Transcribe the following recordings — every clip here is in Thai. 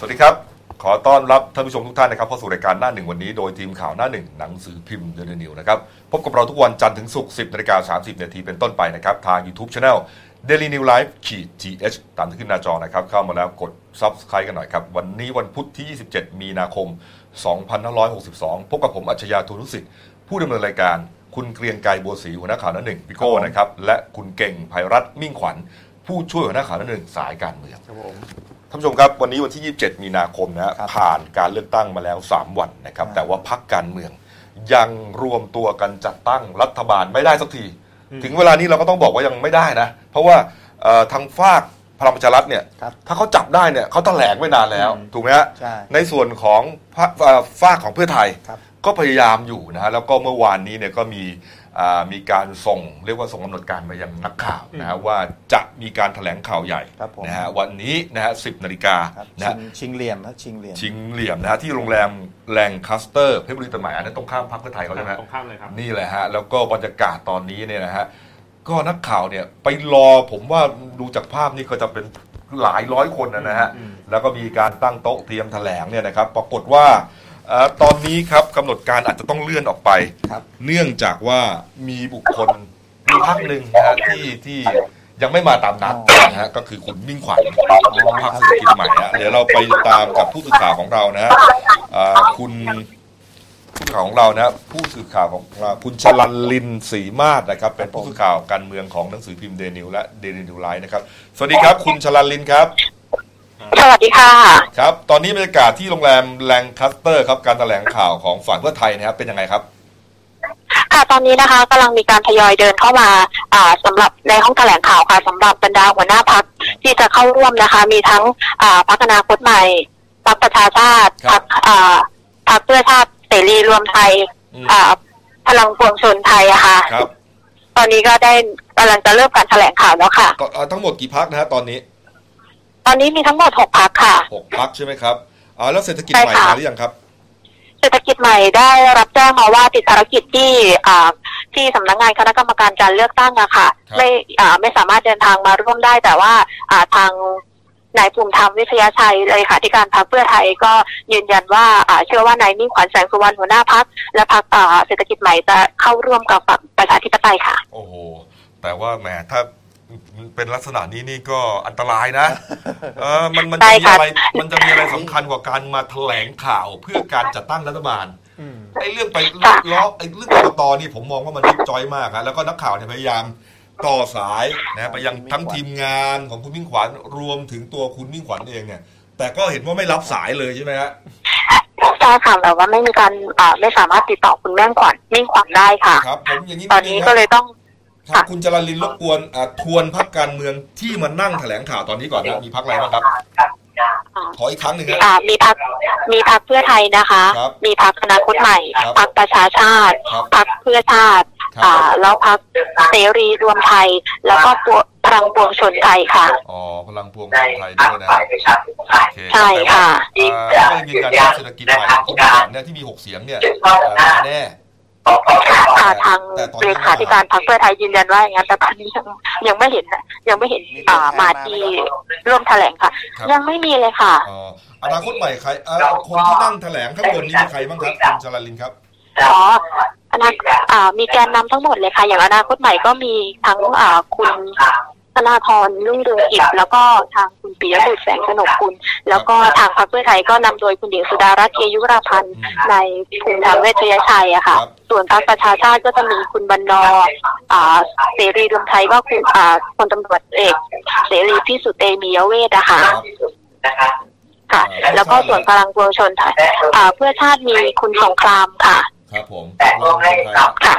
สวัสดีครับ ขอต้อนรับท่านผู้ชมทุกท่านนะครับเข้าสู่รายการหน้าหนึ่งวันนี้โดยทีมข่าวหน้าหนึ่งหนังสือพิมพ์เดลินิวนะครับพบกับเราทุกวันจันทร์ถึงศุกร์10นาฬิกา30นาทีเป็นต้นไปนะครับ ทาง YouTube Channel Daily New Life ขีด th ตามที่ขึ้นหน้าจอนะครับ เข้ามาแล้วกด Subscribe กันหน่อยครับ วันนี้วันพุธที่ 27 มีนาคม 2562 พบกับผมอัจฉริยะทูนุสิทธิ์ผู้ดำเนินรายการคุณเกรียงไกรบัวศรีหัวหน้าข่าวหน้าหนึ่งพิโก้นะครับและคุณเก่งภัยรัตน์มิ่งขวัญผู้ช่วยหัวหน้าข่าวหน้าหนึ่งสายการเมืองครับผม ท่านผู้ชมครับวันนี้วันที่ 27 มีนาคมนะฮะครับผ่านการเลือกตั้งมาแล้ว 3 วันนะครับอ่าแต่ว่าพักการเมือง ยังรวมตัวกันจัดตั้งรัฐบาลไม่ได้สักที ถึงเวลานี้เราก็ต้องบอกว่ายังไม่ได้นะ เพราะว่าเอ่อทางฝากพลังประชารัฐเนี่ยครับถ้าเขาจับได้เนี่ยเขาแถลงไว้นานแล้ว อืมถูกไหมฮะใช่ในส่วนของพรรคเอ่อฝากของเพื่อไทย ครับ ก็พยายามอยู่นะฮะแล้วก็เมื่อวานนี้เนี่ยก็มีอ่า มีการส่งเรียกว่าส่งกำหนดการมายังนักข่าวนะฮะว่าจะมีการแถลงข่าวใหญ่ครับผมนะฮะวันนี้นะฮะ10นาฬิกาครับนะชิฮะงชิงเหลี่ยมนะชิงเหลี่ยมชิงเหลี่ยมนะฮะที่โรงแรมแลงคัสเตอร์เพชรบุรีตัดใหม่อันนั้นตรงข้ามพรรคเพื่อไทยเขาใช่ไหมตรงข้ามเลยครับนี่แหละฮะแล้วก็บรรยากาศตอนนี้เนี่ยนะฮะก็นักข่าวเนี่ยไปรอผมว่าดูจากภาพนี่ก็จะเป็นหลายร้อยคนนะนะฮะอืมแล้วก็มีการตั้งโต๊ะเตรียมแถลงเนี่ยนะครับปรากฏว่าเอ่อ ตอนนี้ครับกำหนดการอาจจะต้องเลื่อนออกไป ครับ เนื่องจากว่ามีบุคคลมีพักหนึ่งนะฮะที่ที่ยังไม่มาตามนัดนะฮะก็คือคุณมิ่งขวัญของพรรคเศรษฐกิจใหม่ฮะเดี๋ยวเราไปตามกับผู้สื่อข่าวของเรานะฮะอ่าคุณผู้สื่อข่าวของเรานะฮะผู้สื่อข่าวของเราคุณชลันลินศรีมาศนะครับ เป็นผู้สื่อข่าวการเมืองของหนังสือพิมพ์เดนิวและเดนิวไลน์นะครับ สวัสดีครับ คุณชลันลินครับ สวัสดีค่ะ ครับ ตอนนี้บรรยากาศที่โรงแรมแลงคัสเตอร์ครับการแถลงข่าวของฝ่ายเพื่อไทยนะครับเป็นยังไงครับค่ะตอนนี้นะคะกำลังมีการทยอยเดินเข้ามาอ่าสำหรับในห้องแถลงข่าวค่ะสำหรับบรรดาหัวหน้าพักที่จะเข้าร่วมนะคะ มีทั้งอ่าพักอนาคตใหม่พักประชาชาติครัพับกอ่าพักเพื่อชาติเสรีรวมไทยอืมอ่าพลังปวงชนไทยอะค่ะครับตอนนี้ก็ได้กำลังจะเริ่มการแถลงข่าวแล้วค่ะก็เอ่อทั้งหมดกี่พักนะฮะตอนนี้ ตอนนี้มีทั้งหมดหกพักค่ะหกพักใช่ไหมครับอ่าแล้วเศรษฐกิจใช่ใหม่ค่ะมาหรือยังครับ เศรษฐกิจใหม่ได้รับแจ้งมาว่าติดภารกิจที่อ่าที่สำนักงานคณะกรรมการการเลือกตั้งอะค่ะครับไม่อ่าไม่สามารถเดินทางมาร่วมได้แต่ว่าอ่าทางนายภูมิธรรมวิทยาชัยเลยค่ะที่การพรรคเพื่อไทยก็ยืนยันว่าอ่าเชื่อว่านายมิ่งขวัญแสงสุวรรณหัวหน้าพักและพักเศรษฐกิจใหม่จะเข้าร่วมกับฝั่งประชาธิปไตยค่ะ โอ้โหแต่ว่าแหมถ้า เป็นลักษณะนี้นี่ก็อันตรายนะ เออมันมันใช่จะมีค่ะอะไรมันจะมีอะไรสำคัญกว่าการมาแถลงข่าวเพื่อการจัดตั้งรัฐบาลอืมไอ้เรื่องไปล้อไอ้เรื่องกรกตนี่ผมมองว่ามันทิบจอยมากฮะแล้วก็นักข่าวเนี่ยพยายามต่อสายนะไปยังทั้งทีมงานของคุณมิ่งขวัญรวมถึงตัวคุณมิ่งขวัญเองเนี่ย แต่ก็เห็นว่าไม่รับสายเลยใช่ไหมฮะใช่ค่ะแต่ว่าไม่มีการอ่าไม่สามารถติดต่อคุณแม่งขวัญมิ่งขวัญได้ค่ะครับผมอย่างนี้ตอนนี้ดงก็ฮะเลยต้อง ครับคุณจรันลินรบกวนอ่าทวนพักการเมืองที่มานั่งแถลงข่าวตอนนี้ก่อนนะมีพักอะไรบ้างครับขออีกครั้งหนึ่งนะอ่ามีพักมีพักเพื่อไทยนะคะครับมีพักอนาคตใหม่ครับพักประชาชาติครับพักเพื่อชาติครับอ่าแล้วพักเสรีรวมไทย แล้วก็ปวพลังปวงชนไทยค่ะอ๋อพลังพวงคนไทยด้วยนะโอเคใช่ค่ะแต่ว่าเอ่อก็ยังยืนยันว่าเศรษฐกิจใหม่ของคุณมิ่งขวัญเนี่ยที่มีหกเสียงเนี่ยเอ่อมาแน่ค่ะ ทางแต่ตอนนี้เลขาธิการพักเพื่อไทยยืนยันว่าอย่างนั้นแต่ตอนนี้ยังยังไม่เห็นนะยังไม่เห็นอ่ามาที่ร่วมแถลงค่ะครับยังไม่มีเลยค่ะอ๋ออนาคตใหม่ใครเอ่อคนที่นั่งแถลงข้างบนนี้มีใครบ้างครับคุณจรันลินครับอ๋ออนาอ่ามีแกนนำทั้งหมดเลยค่ะ อย่างอนาคตใหม่ก็มีทั้งอ่าคุณ ธนาธรรุ่งเรืองกิจแล้วก็ทางคุณปิยบุตรแสงกนกคุณ แล้วก็ทางพรรคเพื่อไทยก็นำโดยคุณหญิงสุดารัตน์เกยุราพันธ์อืมในภูมิธรรมเวชยชัยอะค่ะครับส่วนพรรคประชาชาติก็จะมีคุณบรรณออ่าเสรีรวมไทยก็คุณอ่าพลตำรวจเอก เสรีพิสุทธิ์เตมียเวทอะค่ะครับค่ะ แล้วก็ส่วนพลังปวงชนไทยอ่าเพื่อชาติมีคุณสงครามค่ะ ครับผมพลังพวงคนไทยค่ะ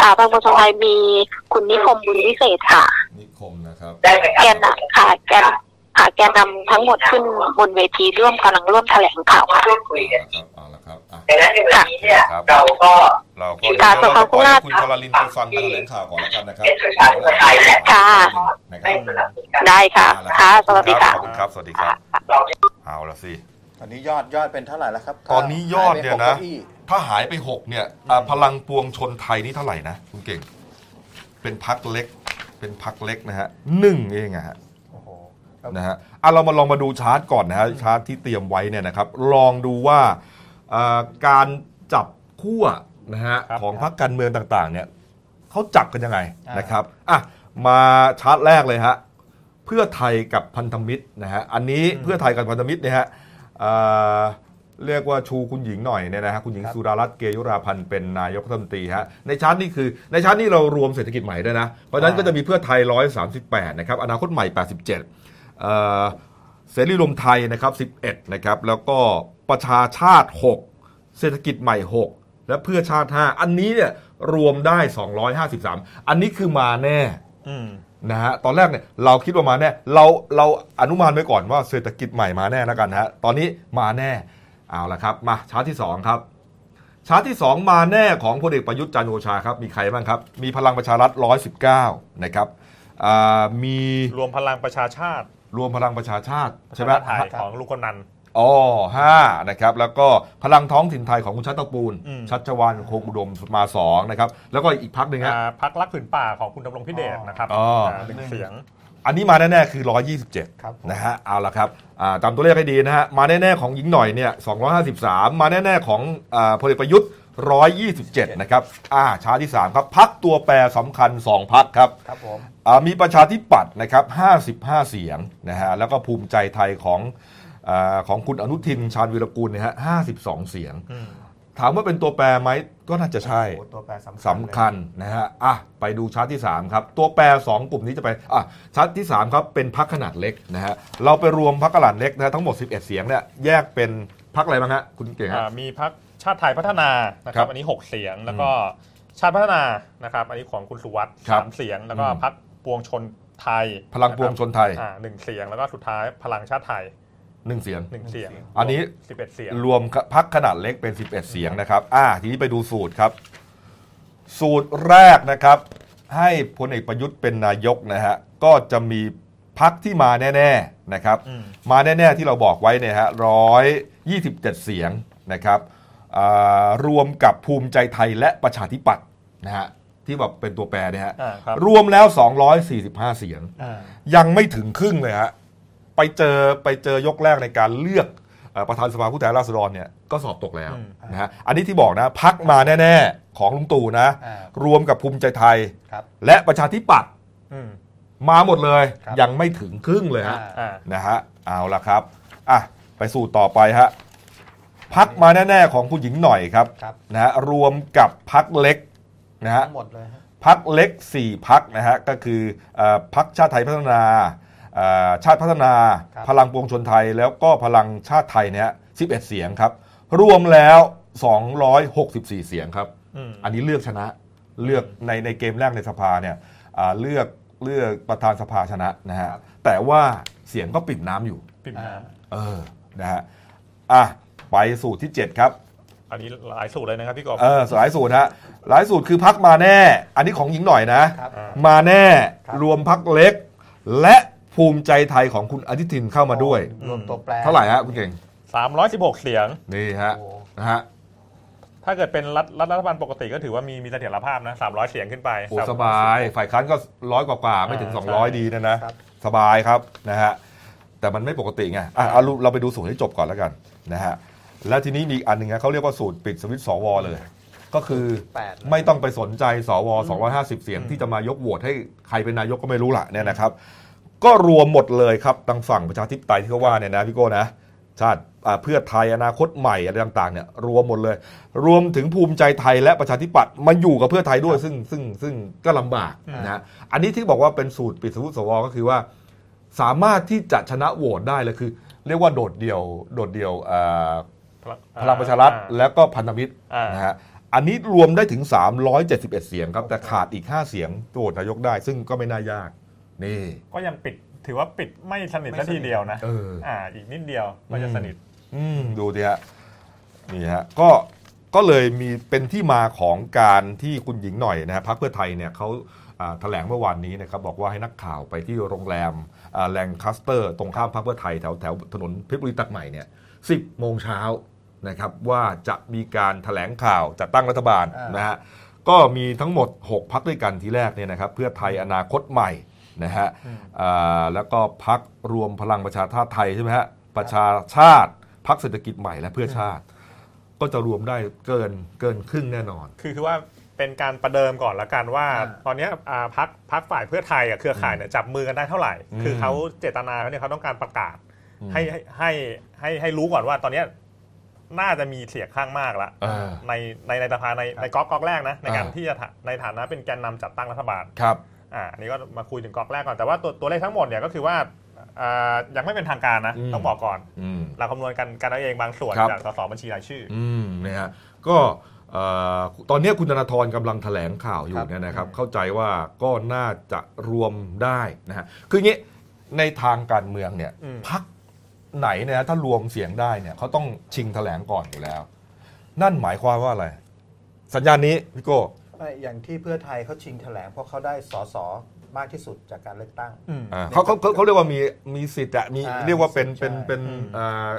อ่าบางคนชนไทยมีคุณนิคมบุญวิเศษค่ะ นิคมนะครับแกนนำค่ะแกนค่ะแกนนำทั้งหมดขึ้นบนเวทีร่วมกำลังร่วมแถลงข่าวค่ะครับเอาละครับอะดังนั้นในวันนี้เนี่ยเราก็เราก็ค่ะเดี๋ยวเราจะปล่อยขอบคุณมากให้คุณจรันลินไปฟังการแถลงข่าวก่อนแล้วกันนะครับค่ะนะครับได้ค่ะค่ะสวัสดีค่ะขอบคุณครับสวัสดีครับเอาละสิตอนนี้ยอดยอดเป็นเท่าไหร่แล้วครับ ตอนนี้ยอดเนี่ยนะ หาไปหกก้าอี้ถ้าหายไปหกเนี่ยอ่าพลังปวงชนไทยนี่เท่าไหร่นะคุณเก่ง เป็นพักเล็ก เป็นพักเล็กนะฮะหนึ่งเองอะฮะโอ้โหนะฮะอะเรามาลองมาดูชาร์ตก่อนนะฮะชาร์ตที่เตรียมไว้เนี่ยนะครับ ลองดูว่าเอ่อการจับขั้วนะฮะครับ ของพรรคการเมืองต่างๆ เนี่ยเขาจับกันยังไงอ่านนะครับอะมาชาร์ตแรกเลยฮะ เพื่อไทยกับพันธมิตรนะฮะอันนี้เพื่อไทยกับพันธมิตรเนี่ยฮะเอ่อ เรียกว่าชูคุณหญิงหน่อยเนี่ยนะฮะคุณหญิงสุดารัตน์เกยุราพันธ์เป็นนายกรัฐมนตรีฮะในชาร์ตนี้คือในชาร์ตนี้เรารวมเศรษฐกิจใหม่ด้วยนะ เพราะฉะนั้นก็จะมีเพื่อไทย 138 นะครับ อนาคตใหม่ 87เอ่อเสรีรวมไทยนะครับ 11 นะครับ แล้วก็ประชาชาติ 6 เศรษฐกิจใหม่ 6 และเพื่อชาติ 5 อันนี้เนี่ยรวมได้ 253 อันนี้คือมาแน่อืมนะฮะตอนแรกเนี่ยเราคิดว่ามาแน่เราเราอนุมานไว้ก่อนว่าเศรษฐกิจใหม่มาแน่แล้วกันนะฮะตอนนี้มาแน่ เอาละครับ มาชาร์ตที่ 2 ครับ ชาร์ตที่ 2 มาแน่ของพลเอกประยุทธ์จันทร์โอชาครับ มีใครบ้างครับ มีพลังประชารัฐ 119 นะครับอ่ามีรวมพลังประชาชาติ รวมพลังประชาชาติประใช่ชาไหมชาติไทยของลุงคนนันอ๋อห้านะครับ แล้วก็พลังท้องถิ่นไทยของคุณชัดเตาปูนอืมชัชวานคงอุดมมาสองนะครับ แล้วก็อีกพักหนึ่งฮะอ่าพักรักผืนป่าของคุณดำรงพิเดชนะครับอ๋ออ่าหนึ่งเสียง อันนี้มาแน่ๆคือ 127ครับผมนะฮะเอาละครับอ่าจำตัวเลขให้ดีนะฮะมาแน่ๆของหญิงหน่อยเนี่ย253 มาแน่ๆของอาพลเอกประยุทธ์ 127 นะครับอ่าชาร์ตที่ 3 ครับพักตัวแปรสำคัญ 2 พักครับครับผมอ่ามีประชาธิปัตย์นะครับ55 เสียงนะฮะแล้วก็ภูมิใจไทยของอาของคุณอนุทินชาญวีรกูลเนี่ยฮะ52 เสียงอืม ถามว่าเป็นตัวแปรไหมก็น่าจะใช่โอ้ตัวแปรสำคัญสำคัญนะฮะอะไปดูชาร์ตที่ 3 ครับ ตัวแปร 2 กลุ่มนี้จะไปอะชาร์ตที่ 3 ครับ เป็นพักขนาดเล็กนะฮะเราไปรวมพักขนาดเล็กนะฮะทั้งหมด 11 เสียงเนี่ยแยกเป็นพักอะไรบ้างฮะคุณเก่งฮะอ่ามีพักชาติไทยพัฒนานะคครัรับบอันนี้ 6 เสียงแล้วก็ชาติพัฒนานะครับ อันนี้ของคุณสุวัสด์ครับสามเสียง แล้วก็อืมพักปวงชนไทย พลังปวงชนไทยอ่าหนึ่งเสียงแล้วก็สุดท้ายพลังชาติไทย 1เสียง หนึ่งเสียงอันนี้ สิบเอ็ดเสียง รวมพักขนาดเล็กเป็น 11 เสียงนะครับ อะทีนี้ไปดูสูตรครับ สูตรแรกนะครับ ให้พลเอกประยุทธ์เป็นนายกนะฮะ ก็จะมีพักที่มาแน่ ๆนะครับ อืม มาแน่ ๆ ที่เราบอกไว้เนี่ยฮะร้อยยี่สิบเจ็ดเสียงนะครับอ่ารวมกับภูมิใจไทยและประชาธิปัตย์นะฮะที่แบบเป็นตัวแปรเนี่ยฮะอ่าครับ รวมแล้ว 245 เสียง อ่า ยังไม่ถึงครึ่งเลยฮะ ไปเจอไปเจอยกแรกในการเลือกเอ่อประธานสภาผู้แทนราษฎรเนี่ยก็สอบตกแล้วอืมนะฮะอันนี้ที่บอกนะพักมาแน่ๆ ของลุงตู่นะอ่ารวมกับภูมิใจไทยครับและประชาธิปัตย์อืมมาหมดเลยครับยังไม่ถึงครึ่งเลยฮะอ่าอ่านะฮะเอาละครับอะไปสู่ต่อไปฮะพักมาแน่ๆของผู้หญิงหน่อยครับครับนะฮะรวมกับพักเล็กนะฮะทั้งหมดเลยฮะพักเล็ก 4 พักนะฮะก็คือเอ่อพักชาติไทยพัฒนาเอ่อ ชาติพัฒนาครับพลังปวงชนไทย แล้วก็พลังชาติไทยเนี่ย11 เสียงครับ รวมแล้ว 264 เสียงครับอืมอันนี้เลือกชนะเลือกในในเกมแรกในสภาเนี่ยอ่าเลือกเลือกประธานสภาชนะนะฮะแต่ว่าเสียงก็ปิดน้ำอยู่ปิ่มน้เออนะฮะอะไปสูตรที่ 7 ครับำอันนี้หลายสูตรเลยนะครับพี่กบเออหลายสูตรฮะหลายสูตรคือพักมาแน่ อันนี้ของหญิงหน่อยนะครับอ่ามาแน่ครับรวมพักเล็ก และ ภูมิใจไทยของคุณอนุทินเข้ามาด้วย รวมตัวแปรเท่าไหร่ฮะคุณเก่งสามร้อยสิบหกเสียง นี่ฮะโอ้นะฮะถ้าเกิดเป็นรัฐรัฐรัฐบาลปกติก็ถือว่ามีมีเสถียรภาพนะสามร้อยเสียงขึ้นไปโอ้สบาย ฝ่ายค้านก็ร้อยกว่าๆไม่ถึงอ่า200 ดีนะนะครับสบายครับนะฮะแต่มันไม่ปกติไงอะเอาเราไปดูสูตรให้จบก่อนแล้วกันนะฮะแล้วทีนี้มีอีกอันหนึ่งนะเขาเรียกว่าสูตรปิดสวิตช์สวเลย ก็คือแปดไม่ต้องไปสนใจสว250 เสียงที่จะมายกโหวตให้ใครเป็นนายกก็ไม่รู้ละเนี่ยนะครับ ก็รวมหมดเลยครับทางฝั่งประชาธิปไตยที่เขาว่าเนี่ยนะพี่โก้นะชาติอ่าเพื่อไทยอนาคตใหม่อะไรต่างๆเนี่ยรวมหมดเลย รวมถึงภูมิใจไทยและประชาธิปัตย์มาอยู่กับเพื่อไทยด้วยซึ่งซึ่งซึ่งก็ลำบากนะฮะอันนี้ที่บอกว่าเป็นสูตรปิดสวิตช์สวก็คือว่า สามารถที่จะชนะโหวตได้เลยคือ เรียกว่าโดดเดี่ยว โดดเดี่ยวอ่าพลังประชารัฐอ่แล้วก็พันธมิตรอ่านนะฮะอันนี้รวมได้ถึง 371 เสียงครับแต่ขาดอีก 5 เสียงโหวตนายกได้ ซึ่งก็ไม่น่ายาก นี่ก็ยังปิดถือว่าปิดไม่สนิทไม่สักสนิทีทเดียวนะเอออ่า อีกนิดเดียวก็จะอืมสนิท อืมดูดิฮะนี่ฮะก็ก็เลยมีเป็นที่มาของการที่คุณหญิงหน่อยนะฮะพรรคเพื่อไทยเนี่ยเขาอ่าแถลงเมื่อวานนี้นะครับบอกว่าให้นักข่าวไปที่โรงแรมอ่าแลงคัสเตอร์ ตรงข้ามพรรคเพื่อไทยแถวแถวถนนเพชรบุรีตัดใหม่เนี่ยสิบโมงเช้านะครับว่าจะมีการแถลงข่าวจัดตั้งรัฐบาลอ่านนะฮะก็มีทั้งหมด 6 พักด้วยกันทีแรกเนี่ยนะครับเพื่อไทยอนาคตใหม่ นะฮะอืมอ่าแล้วก็พักรวมพลังประชาชาติไทยใช่ไหมฮะประชาชาติพักเศรษฐกิจใหม่และเพื่อชาติ ก็จะรวมได้เกินเกินครึ่งแน่นอน คือคือว่าเป็นการประเดิมก่อนละกันว่าอ่าตอนเนี้ยอ่าพักพักฝ่ายเพื่อไทยกับเครือข่ายเนี่ยจับมือกันได้เท่าไหร่อืมคือเขาเจตนาเขาเนี่ยเขาต้องการประกาศอืมให้ให้ให้ให้ให้รู้ก่อนว่าตอนเนี้ยน่าจะมีเสียงข้างมากละเออในในในสภาในในก๊อกก๊อกแรกนะในการอ่าที่จะถในฐานะเป็นแกนนำจัดตั้งรัฐบาลครับ อ่าอันนี้ก็มาคุยถึงก๊อกแรกก่อนแต่ว่าตัวตัวเลขทั้งหมดเนี่ยก็คือว่าอ่ายังไม่เป็นทางการนะอืม ต้องบอกก่อน อืม เราคำนวณกันกันเอาเองบางส่วนครับ จากสสบัญชีรายชื่อ อืมนะฮะก็เอ่อตอนนี้คุณธนาธรกำลังแถลงข่าวอยู่ครับเนี่ยนะครับ เข้าใจว่าก็น่าจะรวมได้นะฮะคืออย่างนี้ในทางการเมืองเนี่ยอืม พักไหนเนี่ยนะถ้ารวมเสียงได้เนี่ยเขาต้องชิงแถลงก่อนอยู่แล้ว นั่นหมายความว่าอะไร สัญญาณนี้พี่โก้ไม่ อย่างที่เพื่อไทยเขาชิงแถลงเพราะเขาได้สสมากที่สุดจากการเลือกตั้งอืมอ่าเขาเขาเขาเขาเรียกว่ามีมีสิทธิ์อะมีอ่าเรียกว่าเป็นมีสิเป็ทนธิ์เป็นใช่อ่า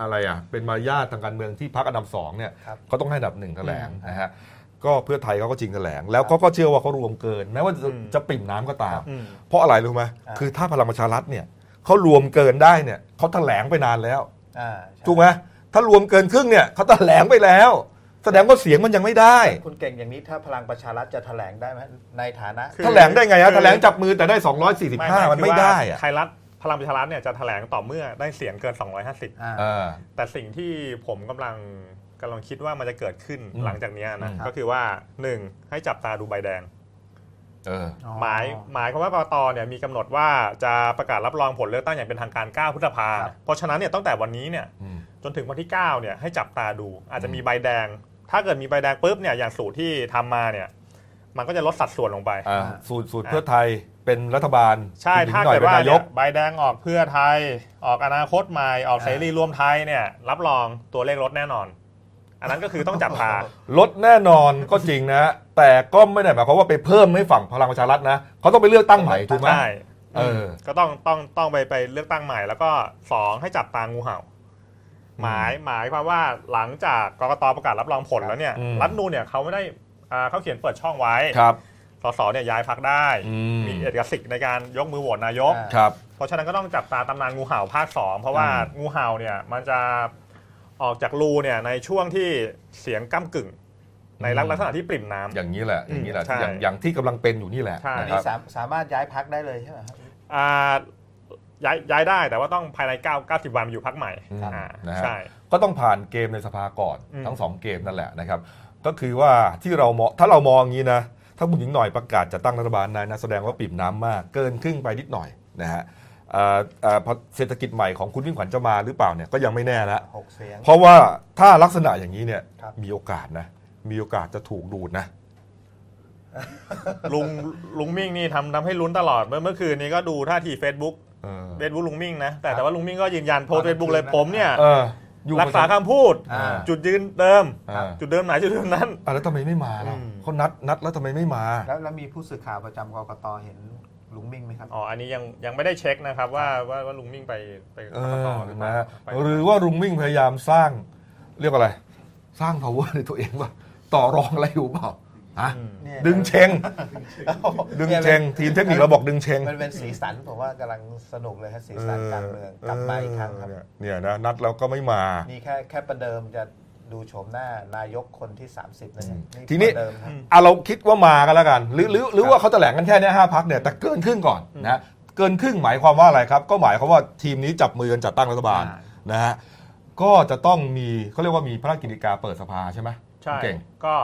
อะไรอะเป็นมารยาททางการเมืองที่พักอันดับสองเนี่ยครับ เขาต้องให้อันดับหนึ่งแถลงอืมนะฮะก็เพื่อไทยเขาก็จริงแถลง แล้วเขาก็เชื่อว่าเขารวมเกินแม้ว่าจะอืมจะปิ่มน้ำก็ตาม อืม เพราะอะไรรู้ไหมอ่า คือถ้าพลังประชารัฐเนี่ยเขารวมเกินได้เนี่ยเขาแถลงไปนานแล้ว อ่าใช่ ถูกไหมถ้ารวมเกินครึ่งเนี่ยเขาแถลงไปแล้ว แสดงว่าเสียงมันยังไม่ได้ คุณเก่งอย่างนี้ถ้าพลังประชารัฐจะแถลงได้ไหมในฐานะคือแถลงได้ไงคืฮะอแถลงจับมือแต่ได้ 245 มันไม่ได้อะไทยรัฐพลังประชารัฐเนี่ยจะแถลงต่อเมื่อได้เสียงเกิน 250อ่าเออแต่สิ่งที่ผมกำลังกำลังคิดว่ามันจะเกิดขึ้นอืมหลังจากเนี้ยนะอืมก็คือว่า 1. ให้จับตาดูใบแดงเออหมายหมายความว่ากรกตเนี่ยมีกำหนดว่าจะประกาศรับรองผลเลือกตั้งอย่างเป็นทางการ 9 พฤษภาครับเพราะฉะนั้นเนี่ยตั้งแต่วันนี้เนี่ยอืมจนถึงวันที่ 9 เนี่ยให้จับตาดู อาจจะมีใบแดง ถ้าเกิดมีใบแดงปุ๊บเนี่ยอย่างสูตรที่ทำมาเนี่ยมันก็จะลดสัดส่วนลงไปอ่าสูตรสูตรเพื่อไทยเป็นรัฐบาล ใช่คุณหญิงถ้าหน่อยเกิดเป็นว่านายเนี่ยกใบแดงออกเพื่อไทย ออกอนาคตใหม่ออกอ่าเสรีรวมไทยเนี่ย รับรองตัวเลขลดแน่นอน อันนั้นก็คือต้องจับตาลดแน่นอนก็จริงนะ แต่ก็ไม่ได้หมายความว่าไปเพิ่มให้ฝั่งพลังประชารัฐนะเขาต้องไปเลือกตั้งใหม่ถูกไหมใช่เออก็ต้องต้องต้องไปไปเลือกตั้งใหม่ แล้วก็สองให้จับตางูเห่า หมายหมายความว่าหลังจากกรกตประกาศรับรองผลแล้วเนี่ยอืมรัฐธรรมนูนเนี่ยเขาไม่ได้อ่าเขาเขียนเปิดช่องไว้ครับสสเนี่ยย้ายพักได้อืมมีเอกสิทธิ์ในการยกมือโหวตนายกอ่าครับเพราะฉะนั้นก็ต้องจับตาตำนานงูเห่าภาค 2 เพราะว่าอืมงูเห่าเนี่ยมันจะออกจากรูเนี่ยในช่วงที่เสียงก้ากึ่ง ในลักษณะที่ปริ่มน้ำอย่างนี้แหละอย่างนี้แหละใช่อย่างอย่างที่กำลังเป็นอยู่นี่แหละใช่อันนะคนี้รับสามสามารถย้ายพักได้เลยใช่ไหมครับอ่า ย้ายย้ายได้แต่ว่าต้องภายใน9 90 วันมาอยู่พักใหม่อืมอ่านะฮะใช่ ก็ต้องผ่านเกมในสภาก่อนอืม ทั้งสองเกมนั่นแหละนะครับ ก็คือว่าที่เรามองถ้าเรามองอย่างนี้นะ ถ้าคุณหญิงหน่อยประกาศจะตั้งรัฐบาลนายนะแสดงว่าปิ่มน้ำมาก เกินครึ่งไปนิดหน่อยนะฮะเอ่อเอ่อพอเศรษฐกิจใหม่ของคุณวิ่งขวัญจะมาหรือเปล่าเนี่ยก็ยังไม่แน่ละ หกเสียง เพราะว่าถ้าลักษณะอย่างนี้เนี่ยครับ มีโอกาสนะ มีโอกาสจะถูกดูดนะ ลุงลุงมิ่งนี่ทำทำให้ลุ้นตลอดเมื่อเมื่อคืนนี้ก็ดูท่าที Facebook เออเฟซบุ๊กลุงมิ่งนะแต่แต่ว่าลุงมิ่งก็ยืนยันโพสตอนกเฟลางซบุ๊กเลยคืนนะผมเนี่ยเอออยู่รักษาคำพูดอ่าจุดยืนเดิมอ่าจุดเดิมไหนจุดเดิมนั้นอะแล้วทำไมไม่มาล่ะอืมเขานัดนัดแล้วทำไมไม่มาแล้วแล้วมีผู้สื่อข่าวประจำกกตเห็นลุงมิ่งไหมครับ อ๋อ อันนี้ยังยังไม่ได้เช็คนะครับว่าว่าว่าลุงมิ่งไปไปเอกกตอหรือเปนะล่าฮะไปหรือว่าลุงมิ่งพยายามสร้างเรียกว่าอะไร สร้าง power ในตัวเองว่าต่อรองอะไรอยู่เปล่า ฮะอืมเนี่ยดึงเชง ดึงเชง ทีมเทคนิคเราบอกดึงเชง มันเป็นสีสันผมว่ากำลังสนุกเลยครับสีสันการเมืองกลับมาอีกครั้งครับ เนี่ยเนี่ยนะนัดแล้วก็ไม่มา นี่แค่แค่ประเดิมจะดูโฉมหน้านายกคนที่ 30นะฮะทีนี้ประเดิมครับอะเราคิดว่ามากันแล้วกัน หรือหรือหรือว่าเขาแถลงกันแค่เนี้ห้าพักเนี่ยแต่เกินครึ่งก่อนนะเกินครึ่งหมายความว่าอะไรครับ ก็หมายความว่าทีมนี้จับมือกันจัดตั้งรัฐบาลอ่านะฮะก็จะต้องมีเขาเรียกว่ามีพระราชกิจการเปิดสภาใช่ไหมใช่เก่งก็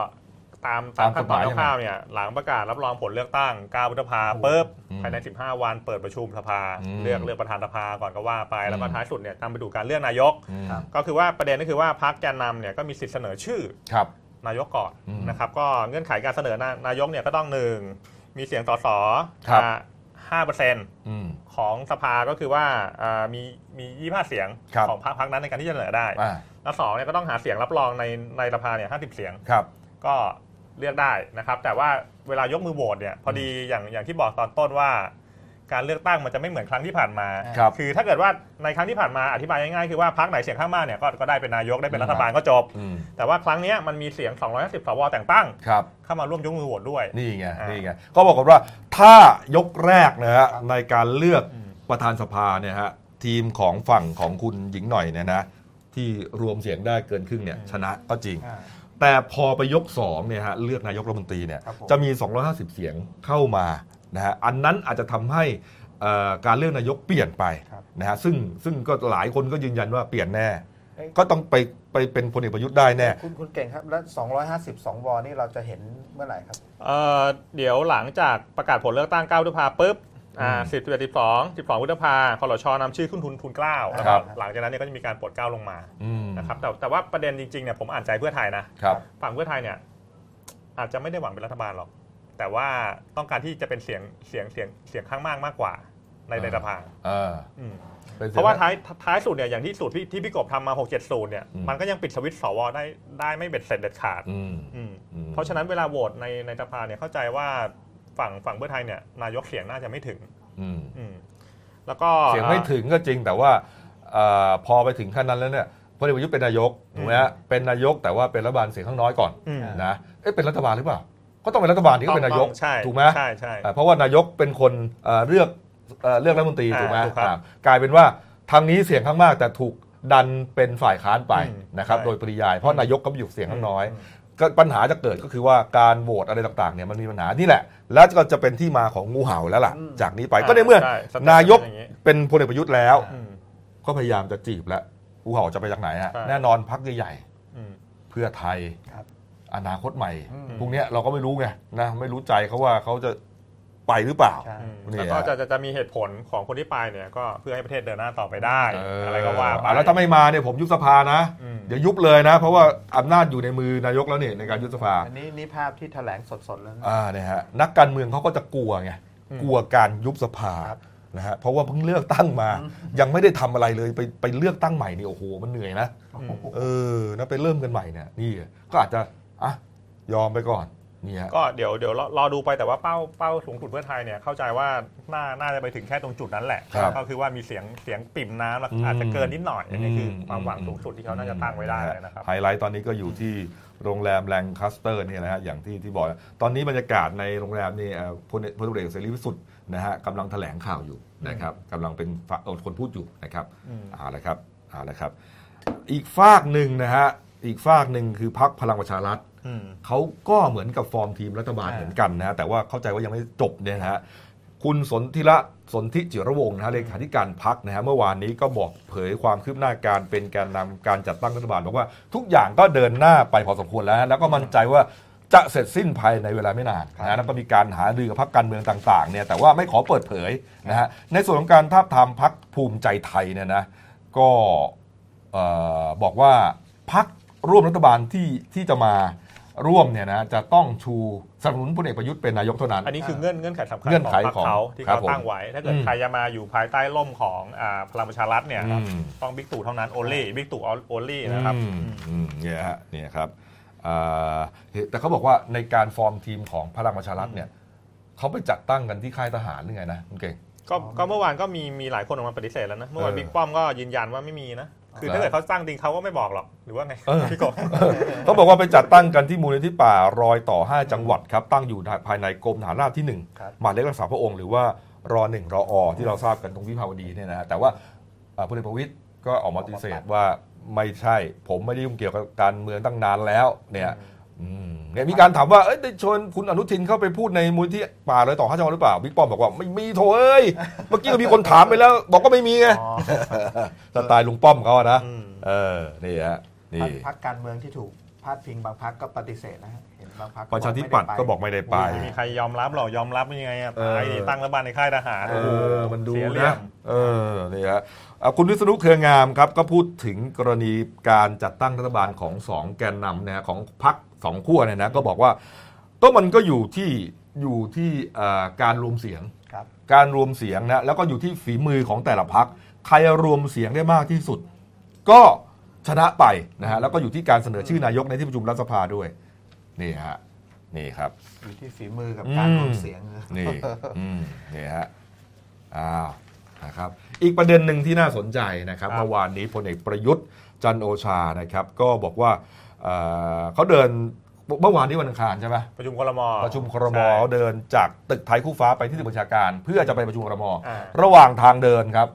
ตามตาตามมกขั้ฎนหตอมานยยังไงคร่าวๆเนี่ยหลังประกาศรับรองผลเลือกตั้ง9พฤษภาปุ๊บอืมภายใน 15 วันเปิดประชุมสภาอืมเลือกเลือกประธานสภาก่อนก็ว่าไป แล้วก็อืมท้ายสุดเนี่ยนำไปดูการเลือกนายกอืมครับก็คือว่าประเด็นก็คือว่าพรรคแกนนำเนี่ยก็มีสิทธิ์เสนอชื่อครับนายกก่อนอืมนะครับก็เงื่อนไขการเสนอนานายกเนี่ยก็ต้องหนึ่งมีเสียงสสครับห้าเปอร์เซ็นต์อืมของสภาก็คือว่าอ่ามีมียี่ห้าเสียงครับของพรรคพรรคนั้นในการที่จะเสนอได้อ่าแล้วสองเนี่ยก็ต้องหาเสียงรับรองในในสภาเนี่ยห้าสิบเสียงครับก็ เลือกได้นะครับ แต่ว่าเวลายกมือโหวตเนี่ยพอดีอย่างอย่างที่บอกตอนต้นว่า การเลือกตั้งมันจะไม่เหมือนครั้งที่ผ่านมาครับคือถ้าเกิดว่าในครั้งที่ผ่านมาอธิบายง่ายๆคือว่าพรรคไหนเสียงข้างมากเนี่ยก็ก็ได้เป็นนายกได้เป็นรัฐบาลก็จบอืมแต่ว่าครั้งเนี้ยมันมีเสียง 250 สวแต่งตั้งครับเข้ามาร่วมยกมือโหวตด้วยนี่ไงอ่านี่นี่ไงก็บอกกันว่าถ้ายกแรกนะฮะครับในการเลือกอืมประธานสภาเนี่ยฮะทีมของฝั่งของคุณหญิงหน่อยเนี่ยนะที่รวมเสียงได้เกินครึ่งเนี่ยชนะก็จริงอ่า แต่พอไปยก2เนี่ยฮะเลือกนายกรัฐมนตรีเนี่ยครับผม จะมี 250 เสียงเข้ามานะฮะอันนั้นอาจจะทำให้เอ่อการเลือกนายกเปลี่ยนไปครับ นะฮะซึ่งซึ่งก็หลายคนก็ยืนยันว่าเปลี่ยนแน่เอ้ยก็ต้องไปไปเป็นพลเอกประยุทธ์ได้แน่ คุณคุณเก่งครับ แล้ว250 2วอนี่เราจะเห็นเมื่อไหร่ครับ เอ่อเดี๋ยวหลังจากประกาศผลเลือกตั้ง9พฤษภาปุ๊บ อ่าอืมสิบสิบเอ็ดสิบสองสิบสองพฤษภาคอรชนำชื่อขึ้นทุนทุนเกล้านะคครัรับบหลังจากนั้นเนี่ยก็จะมีการปลดเกล้าลงมาอืมนะครับแต่แต่ว่าประเด็นจริงๆเนี่ยผมอ่านใจเพื่อไทยนะครับฝั่งเพื่อไทยเนี่ยอาจจะไม่ได้หวังเป็นรัฐบาลหรอก แต่ว่าต้องการที่จะเป็นเสียงเสียงเสียงเสียงข้างมากมากกว่าในในสภาเอออืมป็นสียงเพราะว่าท้ายท้ายสุดเนี่ยอย่างที่สูตรที่ที่พี่กบทำมา 6 7สูตรเนี่ยอืมมันก็ยังปิดสวิตช์สวได้ได้ไม่เบ็ดเสร็จเด็ดขาดอืมอืมอืมเพราะฉะนั้นเวลาโหวตในในสภาเนี่ยเข้าใจว่า ฝั่งฝั่งเพื่อไทยเนี่ยนายกเสียงน่าจะไม่ถึงอืมอืมแล้วก็เสียงไม่ถึงก็จริงแต่ว่าเอ่อพอไปถึงขั้นนั้นแล้วเนี่ยพลเอกประยุทธ์เป็นนายกถูกไหมฮะเป็นนายกแต่ว่าเป็นรัฐบาลเสียงข้างน้อยก่อนอืมนะเอ๊ะเป็นรัฐบาลหรือเปล่า ก็ต้องเป็นรัฐบาลที่ก็เป็นนายกต้องใช่ถูกไหมใช่ใช่ อ่าเพราะว่านายกเป็นคนเอ่อเลือกเอ่อเลือกรัฐมนตรีอ่าถูกไหมถูกครับอ่ากลายเป็นว่าทางนี้เสียงข้างมากแต่ถูกดันเป็นฝ่ายค้านไปอืมนะครับ ใช่ โดยปริยายเพราะนายกก็อยู่เสียงข้างน้อยอืม ก็ปัญหาจะเกิดก็คือว่าการโหวตอะไรต่างๆเนี่ยมันมีปัญหานี่แหละ แล้วก็จะเป็นที่มาของงูเห่าแล้วล่ะอืมจากนี้ไปก็ในเมื่อ ใช่สเต็ปนายกเป็นอย่างงี้ เป็นพลเอกประยุทธ์แล้วอืมก็พยายามจะจีบแล้วงูเห่าจะไปจากไหนฮะใช่ แน่นอนพักใหญ่อืม ๆเพื่อไทย ครับ อนาคตใหม่อืมพวกเนี้ยเราก็ไม่รู้ไงนะไม่รู้ใจเขาว่าเขาจะ ไปหรือเปล่าใช่อืมนี่แล้วก็ฮะจะจะจะมีเหตุผลของคนที่ไปเนี่ยก็เพื่อให้ประเทศเดินหน้าต่อไปได้เอะไรก็ว่าไปอะแล้วถ้าไม่มาเนี่ยผมยุบสภานะ อืม เดี๋ยวยุบเลยนะ เพราะว่าอำนาจอยู่ในมือนายกแล้วเนี่ยในการยุบสภา อันนี้นี่ภาพที่แถลงสดๆแล้วนะ อ่าเนี่ยฮะนักการเมืองเขาก็จะกลัวไงอืมกลัวการยุบสภาครับนะฮะเพราะว่าเพิ่งเลือกตั้งมา ยังไม่ได้ทำอะไรเลยไปไปเลือกตั้งใหม่นี่โอ้โหมันเหนื่อยนะอืมเออนะไปเริ่มกันใหม่เนี่ยนี่ก็อาจจะอะยอมไปก่อนนี่ฮะ ก็เดี๋ยวเดี๋ยวรอรอดูไปแต่ว่าเป้าเป้าสูงสุดเพื่อไทยเนี่ยเข้าใจว่าน่าน่าจะไปถึงแค่ตรงจุดนั้นแหละครับก็คือว่ามีเสียงเสียงปิ่มน้ำแล้วอืมอาจจะเกินนิดหน่อยอันนี้คืออมความหวังสูงสุดที่เขาน่าจะตั้งไว้ได้นะครับไฮไลท์ตอนนี้ก็อยู่ที่โรงแรมแรงคัสเตอร์เนี่ยนะฮะอย่างที่ที่บอกตอนนี้บรรยากาศในโรงแรมนี่เอ่อพลพลตำรวจเอกเสรีพิสุทธิ์นะฮะกำลังแถลงข่าวอยู่นะครับกำลังเป็นฝเอ่อคนพูดอยู่นะครับอืมเอาละครับเอาละครับ อีกฝากหนึ่งนะฮะอีกฝากหนึ่งคือพักพลังประชารัฐอืม เขาก็เหมือนกับฟอร์มทีมรัฐบาลอ่าเหมือนกันนะฮะแต่ว่าเข้าใจว่ายังไม่จบเนี่ยนะฮะคุณสนธิระสนธิจิรวงศ์นะฮะเลขาธิการพักนะฮะเมื่อวานนี้ก็บอกเผยความคืบหน้าการเป็นแกนนำการจัดตั้งรัฐบาลบอกว่าทุกอย่างก็เดินหน้าไปพอสมควรแล้ว แล้วก็มั่นใจว่าจะเสร็จสิ้นภายในเวลาไม่นานนะฮะแล้วก็มีการหารือกับพักการเมืองต่างๆเนี่ยแต่ว่าไม่ขอเปิดเผยนะฮะในส่วนของการทาบทามพักภูมิใจไทยเนี่ยนะก็เอ่อบอกว่าพักร่วมรัฐบาลที่ที่จะมา ร่วมเนี่ยนะจะต้องชูสนับสนุนพลเอกประยุทธ์เป็นนายกเท่านั้น อันนี้คือเงื่อนเงื่อนไขสำคัญเงื่อนไขของพรรคเขาที่ครับเขาผมตั้งไว้ ถ้าเกิดอืมใครจะมาอยู่ภายใต้ร่มของอ่าพลังประชารัฐเนี่ยอืมต้องบิ๊กตู่เท่านั้นโอเล่บิ๊กตู่โอเล่นะครับอืมอืมเนี่ยฮะเนี่ยครับอ่าแต่เขาบอกว่าในการฟอร์มทีมของพลังประชารัฐเนี่ยเขาไปจัดตั้งกันที่ค่ายทหารหรือไงนะคุณเก่งก็ก็เมื่อวานก็มีมีหลายคนออกมาปฏิเสธแล้วนะ เมื่อวานเออบิ๊กป้อมก็ยืนยันว่าไม่มีนะ คือเหรอถ้าเกิดเขาตั้งจริงเขาก็ไม่บอกหรอกหรือว่าไงเออพี่กบเขาบอกว่าไปจัดตั้งกันที่มูลนิธิป่ารอยต่อ 5 จังหวัดครับ ตั้งอยู่ภายในกรมฐานราบที่ครับ1หมายเลขรักษาพระองค์หรือว่ารอหนึ่งรออที่เราทราบกันตรงวิภาวดีเนี่ยนะฮะแต่ว่าเอ่อพลเอกประวิตยก็ออกมาปฏิเสธว่าไม่ใช่ ผมไม่ได้ยุ่งเกี่ยวกับการเมืองตั้งนานแล้วเนี่ยอืม เนี่ยมีการถามว่าเอ้ยได้ชวนคุณอนุทินเข้าไปพูดในมูลที่ป่าเลยต่อห้าจังหวัดหรือเปล่าบิ๊กป้อมบอกว่าไม่มีโถเอ้ยเมื่อกี้ก็มีคนถามไปแล้ว บอกก็ไม่มีไงอ๋อสไตล์ลุงป้อมเขาอะนะอืมเออนี่ฮะนี่พักการเมืองที่ถูกพาดพิงบางพักก็ปฏิเสธนะฮะเห็นบางพักประชาธิปัตย์ก็บอกไม่ได้ไปไม่มีใครยอมรับหรอกยอมรับยังไงอะเออไปดิตั้งรัฐบาลในค่ายทหารเอโอ้โหอมันดูเสียเหลี่ยนะมเออนี่ฮะอะคุณวิษณุเครืองามครับก็พูดถึงกรณีการจัดตั้งรัฐบาลของสองแกนนำนะฮะของพรรค สองขั้วเนี่ยนะก็บอกว่าก็มันก็อยู่ที่อยู่ที่เอ่อการรวมเสียงครับการรวมเสียงนะแล้วก็อยู่ที่ฝีมือของแต่ละพักใครรวมเสียงได้มากที่สุด ก็ชนะไปนะฮะแล้วก็อยู่ที่การเสนอชื่อนายกในที่ประชุมรัฐสภาด้วยนี่ฮะนี่ครับอยู่ที่ฝีมือกับการอืมรวมเสียงนี่อืมนี่ฮะอ้าวนะครับอีกประเด็นหนึ่งที่น่าสนใจนะครับครับเมื่อวานนี้พลเอกประยุทธ์จันทร์โอชานะครับ ก็บอกว่า เอ่อเขาเดินเมื่อวานนี้วันอังคารใช่ไหมประชุมครมประชุมครมใช่เดินจากตึกไทยคู่ฟ้าไปที่ตึกบัญชาการ เพื่อจะไปประชุมครมอ่าระหว่างทางเดินครับ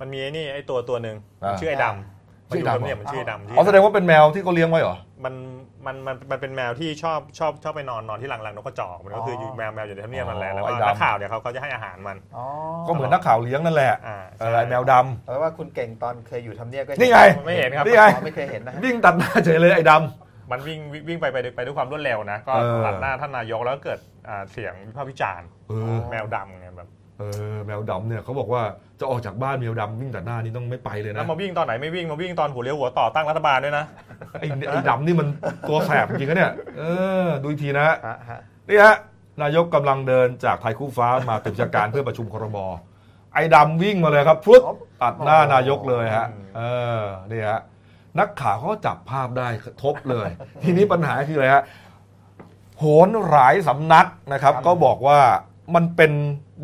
มันมีไอ้นี่ไอ้ตัวตัวหนึ่งอ่าชื่อไอ้ดำชื่อดำมันยู่เนี่ยมันชื่อไอ้ดำอ๋อแสดงว่าเป็นแมวที่เขาเลี้ยงไว้เหรอมัน มันมันมันเป็นแมวที่ชอบชอบชอบไปนอนนอนที่หลังหลังนกกระจอกมันก็คืออยู่แมวแมวอยู่ในทำเนียบนั่นแหละแล้วอ๋อก็ไอ้ดำนักข่าวเนี่ยเขาก็จะให้อาหารมันอ๋อก็เหมือนนักข่าวเลี้ยงนั่นแหละอ่าเออไอ้แมวดำแปลว่าคุณเก่งตอนเคยอยู่ทำเนียบก็เห็นี่ไงไม่เห็นครับนี่ไงอ๋อไม่เคยเห็นนะฮะวิ่งตัดหน้าเฉยเลยไอ้ดำมันวิ่งวิ่งวิ่งไปไปด้วยไปด้วยความรวดเร็วนะ ก็เออตัดหน้าท่านนายกแล้วก็เกิดอ่าเสียงวิพากษ์วิจารณ์เออแมวดำเนี่ยแบบ เออแมวดำเนี่ยเขาบอกว่าจะออกจากบ้านแมวดำวิ่งตัดหน้านี่ต้องไม่ไปเลยแล้นะวมาวิ่งตอนไหนไม่วิ่งมาวิ่งตอนหัวเลี้ยวหัวต่อตั้งรัฐบาลด้วยนะไอ้ไอ้ดำนี่มันตัวแสบจริงๆนะเนี่ยเออดูอีกทีนะฮะฮะนี่ฮะนายกกำลังเดินจากไทยคู่ฟ้ามาตึกบัญชาการเพื่อประชุมครมไอ้ดำวิ่งมาเลยครับพรุดตัดหน้านายกเลยฮะเออนี่ฮะนักข่าวเขาก็จับภาพได้ทบเลย ทีนี้ปัญหาคืออะไรฮะโหนหลายสำนักนะครับ ก็บอกว่า มันเป็น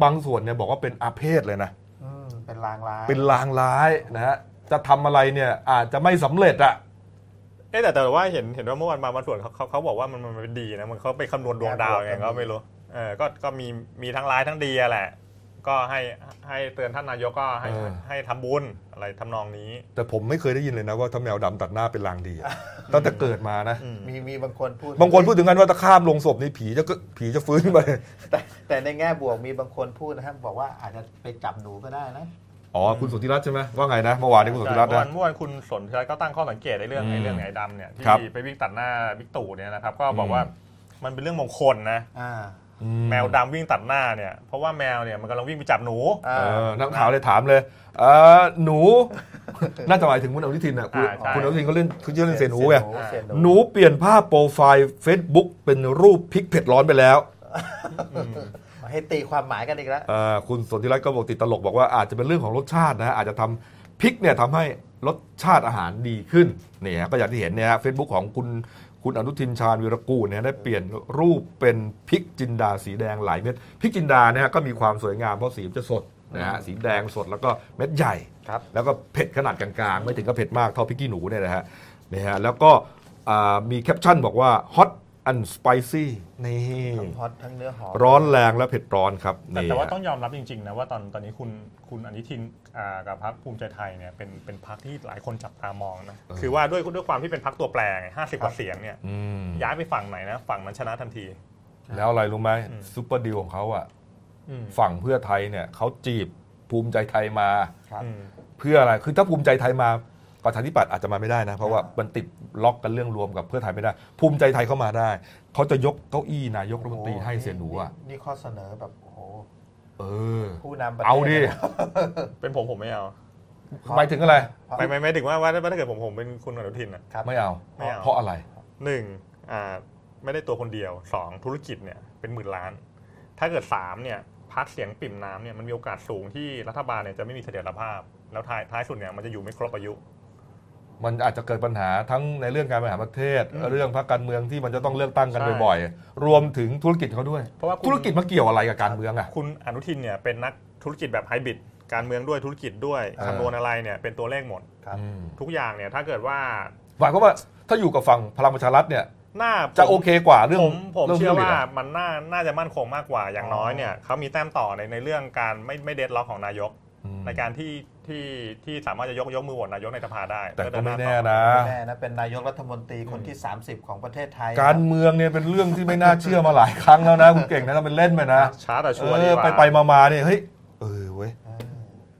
บางส่วนเนี่ยบอกว่าเป็นอาเพศเลยนะ อืมเป็นลางร้าย เป็นลางร้ายนะฮะจะทำอะไรเนี่ยอาจจะไม่สำเร็จอะเอ๊ะแต่แต่ว่าเห็นเห็นว่าเมื่อวานมาบางส่วนเขาเขาเขาบอกว่ามันมันมันเป็นดีนะมันเขาไปคำนวณดวงดาวยังไงก็ไม่รู้เออก็ก็มีมีทั้งร้ายทั้งดีอะแหละ ก็ให้ให้เตือนท่านนายกก็ให้ให้ทำบุญอะไรทำนองนี้ แต่ผมไม่เคยได้ยินเลยนะว่าถ้าแมวดำตัดหน้าเป็นลางดีอะตั้งแต่เกิดมานะอืมมีมีบางคนพูดบางคนพูดถึงกันว่าถ้าข้ามลงศพนี่ผีจะก็ผีจะฟื้นขึ้นมาเลยแต่แต่ในแง่บวกมีบางคนพูดนะครับบอกว่าอาจจะไปจับหนูก็ได้นะอ๋อ คุณสุทธิรัตน์ใช่ไหมว่าไงนะเมื่อวานนี้คุณสุทธิรัตน์เมื่อนะวานเมื่อวานคุณสนธิรัตน์ก็ตั้งข้อสังเกตในเรื่องอืมไอ้เรื่องไอ้ดำเนี่ยครับที่ไปวิ่งตัดหน้าบิ๊กตู่เนี่ยนะครับ ก็บอกอืมว่ามันเป็นเรื่องมงคลนะอ่าอื แมวดำวิ่งตัดหน้าเนี่ยเพราะว่าแมวเนี่ยมันกำลังวิ่งไปจับหนูอ่าเออนักข่าวเลยถามเลยเออหนู น่าจะหมายถึงคุณอนุทินอะคุณอ่าใช่ คุณอนุทินเขาเล่นเขาชื่อเล่นเซนูไงเสียหนูเปลี่ยนภาพโปรไฟล์ Facebook เป็นรูปพริกเผ็ดร้อนไปแล้วให้ตีความหมายกันอีกแล้ว เอ่อคุณสนธิรัตน์ก็บอกติดตลกบอกว่าอาจจะเป็นเรื่องของรสชาตินะฮะอาจจะทำพริกเนี่ยทำให้รสชาติอาหารดีขึ้นนี่ฮะก็อย่างที่เห็นเนี่ยฮะเฟซบุ๊กของคุณ คุณอนุทินชาญวีรกูลเนี่ยได้เปลี่ยนรูปเป็นพริกจินดาสีแดงหลายเม็ดพริกจินดาเนี่ยก็มีความสวยงามเพราะสีมันจะสดนะฮะสีแดงสดแล้วก็เม็ดใหญ่ครับแล้วก็เผ็ดขนาดกลางๆ ไม่ถึงกับเผ็ดมากเท่าพริกขี้หนูเนี่ยนะฮะนี่ฮะแล้วก็อ่ามีแคปชั่นบอกว่า hot and spicy นี่ทั้งฮอตทั้งเนื้อหอมร้อนแรงและเผ็ดร้อนครับแต่นี่แต่ว่าฮะต้องยอมรับจริงๆนะว่าตอนตอนนี้คุณคุณอนุทินอ่ากับพรรคภูมิใจไทยเนี่ยเป็นเป็นพรรคที่หลายคนจับตามองนะคือว่าด้วยด้วยความที่เป็นพรรคตัวแปรไงห้าสิบกว่าเสียงเนี่ยอืมย้ายไปฝั่งไหนนะฝั่งนั้นชนะทันที แล้วอะไรรู้ไหมอืมซุปเปอร์ดีลของเขาอะอืมฝั่งเพื่อไทยเนี่ยเขาจีบภูมิใจไทยมาครับอืมเพื่ออะไรคือถ้าภูมิใจไทยมา ประชาธิปัตย์อาจจะมาไม่ได้นะ เพราะว่ามันติดล็อกกันเรื่องรวมกับเพื่อไทยไม่ได้ ภูมิใจไทยเข้ามาได้ เขาจะยกเก้าอี้นายกรัฐมนตรีให้เสียหนูอะนี่ข้อเสนอแบบโอ้โหเออผู้นำประเทศเอาดิเป็นผมผมไม่เอาหมายถึงอะไรไม่ไม่ไม่ถึงว่าว่าว่าถ้าเกิดผมผมเป็นคุณอนุทินอะครับไม่เอาไม่เอาเพราะอะไรหนึ่งอ่าไม่ได้ตัวคนเดียวสองธุรกิจเนี่ยเป็นหมื่นล้าน ถ้าเกิดสามเนี่ยพักเสียงปิ่มน้ำเนี่ยมันมีโอกาสสูงที่รัฐบาลเนี่ยจะไม่มีเสถียรภาพ แล้วท้ายท้ายสุดเนี่ยมันจะอยู่ไม่ครบอายุ มันอาจจะเกิดปัญหาทั้งในเรื่องการบริหารประเทศอืมเรื่องพรรคการเมืองที่มันจะต้องเลือกตั้งกันใช่บ่อยๆ รวมถึงธุรกิจเขาด้วย เพราะว่าคุณ ธุรกิจมาเกี่ยวอะไรกับการเมืองอะ คุณอนุทินเนี่ยเป็นนักธุรกิจแบบไฮบริดการเมืองด้วยธุรกิจด้วยอ่าคำนวณอะไรเนี่ยเป็นตัวเลขหมด ครับ อืมทุกอย่างเนี่ยถ้าเกิดว่าหมายความว่าถ้าอยู่กับฝั่งพลังประชารัฐเนี่ยหน้าจะโอเคกว่าเรื่องผมผมรื่องเชื่อว่าทุจริตะมันน่าน่าจะมั่นคงมากกว่าอย่างน้อยเนี่ยเขามีแต้มต่อในในเรื่องการไม่ไม่เดดล็อกของนายกอืม ในการที่ที่ที่สามารถจะยกยกมือโหวตนายกในสภาได้แต่ก็เดิหาไม่แน่ต่อนะแน่นะเป็นนายกรัฐมนตรีคนที่ 30 ของประเทศไทย การเมืองเนี่ยเป็นเรื่องที่ไม่น่าเชื่อมาหลายครั้งแล้วนะคุณเก่งนะทำเป็นเล่นไปนะช้าแต่ชัวร์เอดีอกว่าไปไปมามาเนี่ยเฮ้ยเออเว้ยเออ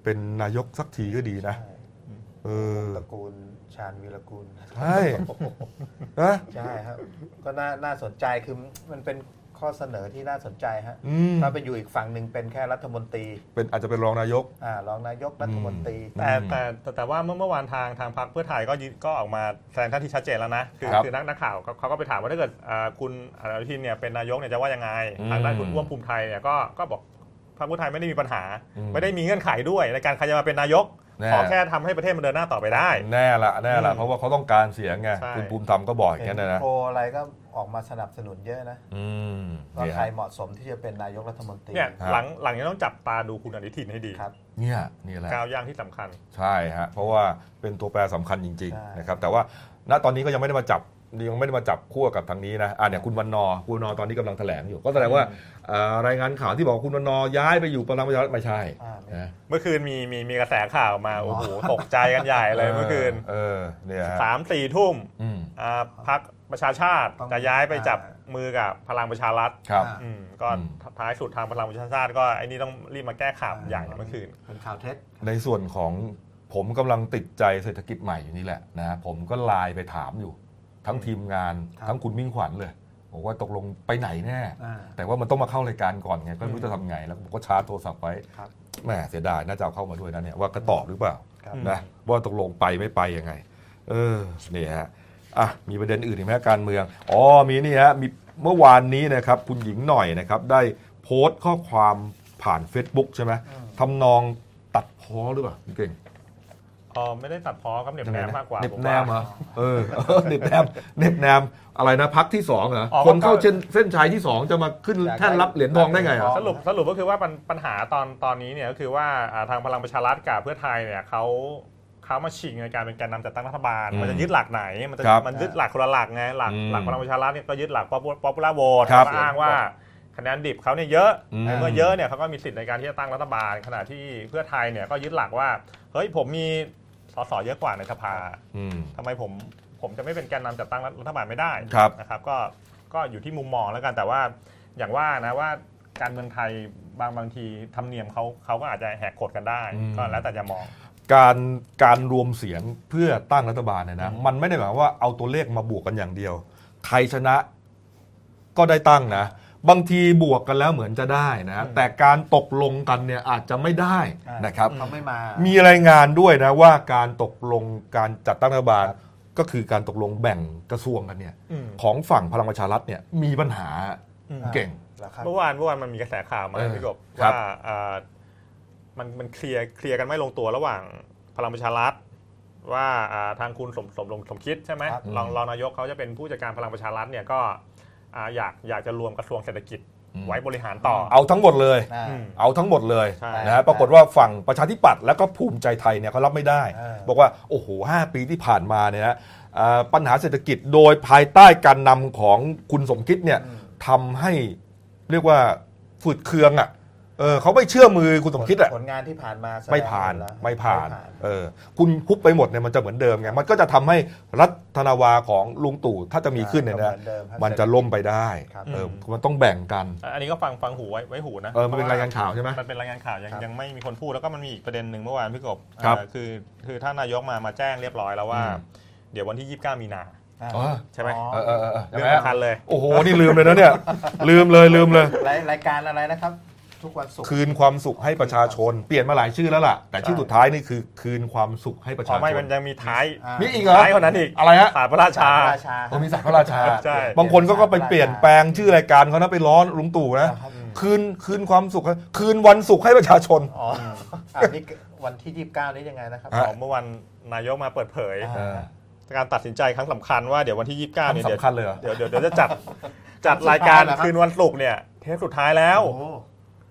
เป็นนายกสักทีก็ดีนะใช่เออตระกูลชาญวีรกูลใช่นะใช่ครับก็น่าน่าสนใจคือมันเป็น ข้อเสนอที่น่าสนใจฮะอืมถ้าไปอยู่อีกฝั่งหนึ่งเป็นแค่รัฐมนตรีเป็นอาจจะเป็นรองนายก อ่ารองนายกรัฐมนตรีอืมแต่แต่แต่แต่ว่าเมื่อเมื่อวานทางทางพรรคเพื่อไทยก็ยืนก็ออกมาแสดงท่าทีชัดเจนแล้วนะคือครับคือนักนักข่าวเขาเขาก็ไปถามว่าถ้าเกิดอ่าคุณอนุทินเนี่ยเป็นนายกเนี่ยจะว่ายังไงอืมทางด้านคุณร่วมภูมิไทยเนี่ยก็ก็บอกพรรคเพื่อไทยไม่ได้มีปัญหา อืม ไม่ได้มีเงื่อนไขด้วยในการใครจะมาเป็นนายกแน่ ขอแค่ทำให้ประเทศมันเดินหน้าต่อไปได้ แน่ละแน่ละอืมเพราะว่าเขาต้องการเสียงไงใช่คุณภูมิธรรมก็บอกอย่างเห็นั้นนนะนะโพลอะไรก็ออกมาสนับสนุนเยอะนะอืมว่านี่ใครฮะเหมาะสมที่จะเป็นนายกรัฐมนตรีเนี่ยครับหลังหลังนี้ต้องจับตาดูคุณอนุทินให้ดีครับเนี่ยนี่แหละก้าวย่างที่สำคัญ ใช่ฮะเพราะว่าเป็นตัวแปรสำคัญจริงใช่ๆนะครับ แต่ว่าณตอนนี้ก็ยังไม่ได้มาจับ ยังไม่ได้มาจับขั้วกับทางนี้นะอ่าเนี่ยคุณวันนอร์คุณวันนอร์ตอนนี้กำลังแถลงอยู่ ก็แสดงว่าเอ่อรายงานข่าวที่บอกว่าคุณวันนอร์ย้ายไปอยู่พลังประชารัฐไม่ใช่อ่า นะเมื่อคืนมีมีมีกระแสข่าวมาโอ้โหตกใจกันใหญ่เลยเมื่อคืนเออเนี่ยฮะสามสี่ทุ่มอืมอ่าพักประชาชาติต้องจะย้ายไปจับอ่ามือกับพลังประชารัฐครับอ่าอืมก็อืม ท้ายสุดทางพลังประชาชาติก็ไอ้นี่ต้องรีบมาแก้ข่าวใหญ่เมื่อคืน เป็นข่าวเท็จ ในส่วนของผมกำลังติดใจเศรษฐกิจใหม่อยู่นี่แหละนะผมก็ไลน์ไปถามอยู่ ทั้งทีมงานครับทั้งคุณมิ่งขวัญเลยบอกว่าตกลงไปไหนแน่อ่าแต่ว่ามันต้องมาเข้ารายการก่อนไงก็ไม่รู้จะทำไง แล้วผมก็ชาร์จโทรศัพท์ไว้ครับแหมเสียดายน่าจะเอาเข้ามาด้วยนะเนี่ยว่าก็ตอบหรือเปล่าครับนะว่าตกลงไปไม่ไปยังไง เออเนี่ยฮะอะมีประเด็นอื่นอีกไหมการเมืองอ๋อมีนี่ฮะมีเมื่อวานนี้นะครับคุณหญิงหน่อยนะครับได้โพสต์ข้อความผ่าน Facebook ใช่ไหมอืมทำนองตัดพ้อหรือเปล่าคุณเก่ง อ๋อไม่ได้ตัดพ้อครับเหน็บแนมมากกว่าเน็บผมแนว่ามเหรอเออเออเน็บแนมเน็บแนมอะไรนะพักที่สองเหรออ๋อคนเข้าก็เส้นเส้นชัยที่สองจะมาขึ้นอยากแท่นรับเหรียญทองได้ไงอะสสรุปสรุปก็คือว่าปัญปัญหาตอนตอนนี้เนี่ยก็คือว่าอ่าทางพลังประชารัฐกับเพื่อไทยเนี่ยเขาเขามาชิงในการเป็นแกนนำจัดตั้งรัฐบาลอืมมันจะยึดหลักไหน มันจะครับมันยึดหลักคนละหลักไงหลักอืมหลักพลังประชารัฐเนี่ยก็ยึดหลัก pop popular vote ครับก็อ้างว่าคะแนนดิบเขาเนี่ยเยอะอืมเมื่อเยอะเนี่ยเขาก็มีสิทธิ์ในการที่จะตั้งรัฐบาล ขณะที่เพื่อไทยเนี่ยก็ยึดหลักว่าเฮ้ยผมมี สสเยอะกว่าในสภาอืม ทำไมผมผมจะไม่เป็นแกนนำจัดตั้งรัฐบาลไม่ได้ครับ นะครับ ก็ก็อยู่ที่มุมมองแล้วกันแต่ว่าอย่างว่านะว่าการเมืองไทยบางบางทีธรรมเนียมเขาเขาก็อาจจะแหกกฎกันได้อืมก็แล้วแต่จะมอง การการรวมเสียงเพื่อตั้งรัฐบาลเนี่ยนะอืมมันไม่ได้หมายความว่าเอาตัวเลขมาบวกกันอย่างเดียว ใครชนะก็ได้ตั้งนะ บางทีบวกกันแล้วเหมือนจะได้นะแต่การตกลงกันเนี่ยอาจจะไม่ได้อ่านนะครับเขาไม่มา มีรายงานด้วยนะว่าการตกลงการจัดตั้งรัฐบาลครับก็คือการตกลงแบ่งกระทรวงกันเนี่ยอืมของฝั่งพลังประชารัฐเนี่ยมีปัญหาอืมเก่งเหรอครับเมื่อวานเมื่อวานมันมีกระแสข่าวมาเออพี่กบครับว่าอ่ามันมันเคลียร์เคลียร์กันไม่ลงตัวระหว่างพลังประชารัฐว่าอ่าทางคุณสมสมลงสมคิดใช่ไหมครับรองรองนายกเขาจะเป็นผู้จัดการพลังประชารัฐเนี่ยก็ อ่าอยากอยากจะรวมกระทรวงเศรษฐกิจอืมไว้บริหารต่อ เอาทั้งหมดเลย อ่า อืม เอาทั้งหมดเลยใช่ นะฮะปรากฏว่าฝั่งประชาธิปัตย์แล้วก็ภูมิใจไทยเนี่ยเขารับไม่ได้ อ่า บอกว่า โอ้โหห้าปีที่ผ่านมาเนี่ยนะอ่าปัญหาเศรษฐกิจโดยภายใต้การนำของคุณสมคิดเนี่ยอืมทำให้เรียกว่าฝืดเคืองอะ เออเขาไม่เชื่อมือคุณสมคิดอะผลงานที่ผ่านมาแสดงไม่ผ่านแล้วไม่ผ่านไม่ผ่านเออคุณคุบไปหมดเนี่ยมันจะเหมือนเดิมไงมันก็จะทำให้รัฐนาวาของลุงตู่ถ้าจะมีขึ้นเนี่ยนะก็หมือดิครับมันจะล่มไปได้ครับเออมันต้องแบ่งกัน อันนี้ก็ฟังฟังหูไว้ไว้หูนะเออมันเป็นรายงานข่าวใช่ไหมมันเป็นรายงานข่าวยังครับยังไม่มีคนพูดแล้วก็มันมีอีกประเด็นหนึ่งเมื่อวานพี่กบครับอ่าคือคือท่านนายกมามาแจ้งเรียบร้อยแล้วว่าอืมเดี๋ยววันที่ 29 มีนาอ่าอ๋อใช่ไหมอ๋อเออเออเออใช่เรื่ไหองมสำคัญเลย โอ้โห นี่ลืมเลยนะเนี่ย ลืมเลยลืมเลย รายรายการอะไรนะครับ ทุกวันศุกร์คืนความสุขให้ประชาชน เปลี่ยนมาหลายชื่อแล้วล่ะ แต่ชื่อสุดท้ายนี่คือคืนความสุขให้ประอ๋ชาอชไม่นมันยังมีท้ายอ่ามีอีกเหรอท้ายกว่านั้นอีกอะไรฮะศาสตร์พระราชาพระราชาโอ้มีศักดิ์พระราชาใช่บางคนก็ก็ไปเปลี่ยนแปลงชื่อรายการเขานะไปล้อลุงตู่นะครับคืนคืนความสุขให้คืนวันสุขให้ประชาชนอ๋ออันนี้วันที่ 29 นี้ยังไงนะครับฮะอ๋อเมื่อวันนายกมาเปิดเผยอ่าเออการตัดสินใจครั้งสำคัญว่าเดี๋ยววันที่ 29เนี่ยเดี๋ยวสำคัญเลยเหรอเดี๋ยวเดี๋ยวเดี๋ยวจะจัดจัดรายการสุดท้ายเหรอครับคืนวันศุกร์เนี่ยเทปสุดท้ายแล้ว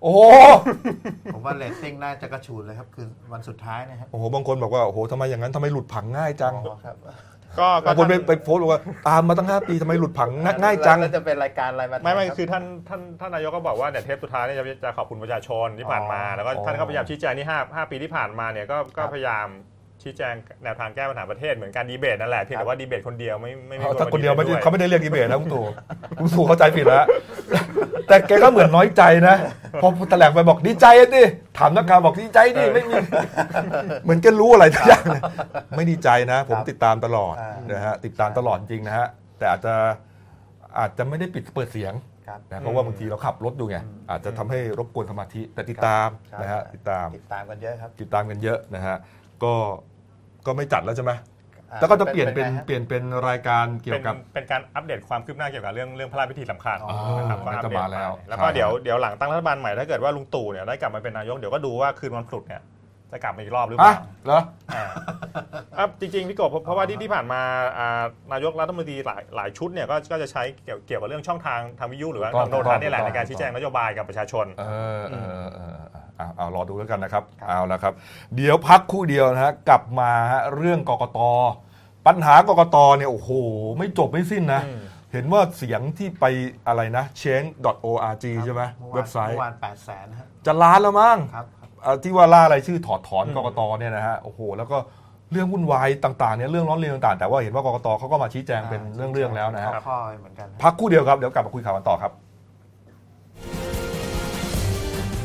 โอ้โหโอ้โหผมว่าเรตติ้งน่าจะกระฉูดเลยครับ คือวันสุดท้ายนะครับโอ้โหบางคนบอกว่าโอ้โหทำไมอย่างนั้นทำไมหลุดผังง่ายจังอ๋อครับก็ก็บางคนไปไปโพสต์บอกว่าตามมาตั้งห้าปีทำไมหลุดผังง่ายจังแล้วจะเป็นรายการอะไรมาไม่ไม่รับคือท่านท่านท่านนายกก็บอกว่าเนี่ยเทปสุดท้ายเนี่ยจะจะขอบคุณประชาชนที่ผ่านมาอ๋อแล้วก็อ๋อท่านก็พยายามชี้แจงที่ห้าห้าปีที่ผ่านมาเนี่ยก็ก็ครับพยายาม ชี้แจงแนวทางแก้ปัญหาประเทศเหมือนการดีเบตนั่นแหละเพียงแต่ว่าดีเบตคนเดียวไม่ไม่มีถ้าคนเดียวไม่ได้ดีบตเขาไม่ได้เรียกดีเบตนะคุณตู่คุณตู่เข้าใจผิดแล้วแต่แกก็เหมือนน้อยใจนะพอแถลงไปบอกดีใจอะดิถามนักข่าวบอกดีใจดิไม่มีเหมือนแกรู้อะไรทุกอย่างเลยไม่ดีใจนะ ผมครับติดตามตลอดอ่านนะฮะติดตามตลอดจริงนะฮะแต่อาจจะอาจจะไม่ได้ปิดเปิดเสียงครับนะเพราะว่าบางทีเราขับรถดูไงอืมอาจจะทำให้รบกวนสมาธิแต่ติดตามครับนะฮะติดตามติดตามกันเยอะครับติดตามกันเยอะนะฮะก็ ก็ไม่จัดแล้วใช่ไหมอ่าแล้วก็จะเปลี่ยนเป็นไงฮะเปลี่ยนเป็นรายการเกี่ยเป็วนกับเป็นการอัปเดตความคืบหน้าเกี่ยวกับเรื่องเรื่องพระราชพิธีสำคัญอ๋อนะครับก็น่าอัปจะเดตมาแล้วไปแล้วก็ใช่เดี๋ยวเดี๋ยวหลังตั้งรัฐบาลใหม่ถ้าเกิดว่าลุงตู่เนี่ยได้กลับมาเป็นนายกเดี๋ยวก็ดูว่าคืนวันศุกร์เนี่ยจะกลับมาอีกรอบหรือเปฮะล่าเหรออ่าอะจริงๆพี่กบเพราะเพราะว่าที่ที่ผ่านมาอ่านายกรัฐมนตรีหลายหลายชุดเนี่ยก็ก็จะใช้เกี่ยวเกี่ยวกับเรื่องช่องทางทางวิทยุหรือว่าถูกต้องทางโทรทัศน์นี่แหละถูกในต้องการชี้แจงนโยบายกับประชาชนเออเออเออเออเอาเอารอดูแล้วกันนะครับครับ เอาละครับ เดี๋ยวพักครู่เดียวนะฮะกลับมาฮะเรื่องกกต ปัญหากกตเนี่ยโอ้โห ไม่จบไม่สิ้นนะอืมเห็นว่าเสียงที่ไปอะไรนะ change.org ใช่ไหมมื่อวานเว็บไซต์เมื่อวานแปดแสนฮะจะล้านแล้วมั้งครับครับเอ่อที่ว่าล่ารายชื่อถอดถอนอืมกกตเนี่ยนะฮะโอ้โหแล้วก็เรื่องวุ่นวายต่างๆเนี่ยเรื่องร้อนเรียนต่างๆ แต่ว่าเห็นว่ากกตเขาก็มาชี้แจงเป็นเรื่องๆแล้วนะฮะข้อๆเหมือนกันฮะพักครู่เดียวครับเดี๋ยวกลับมาคุยข่าวกันต่อครับ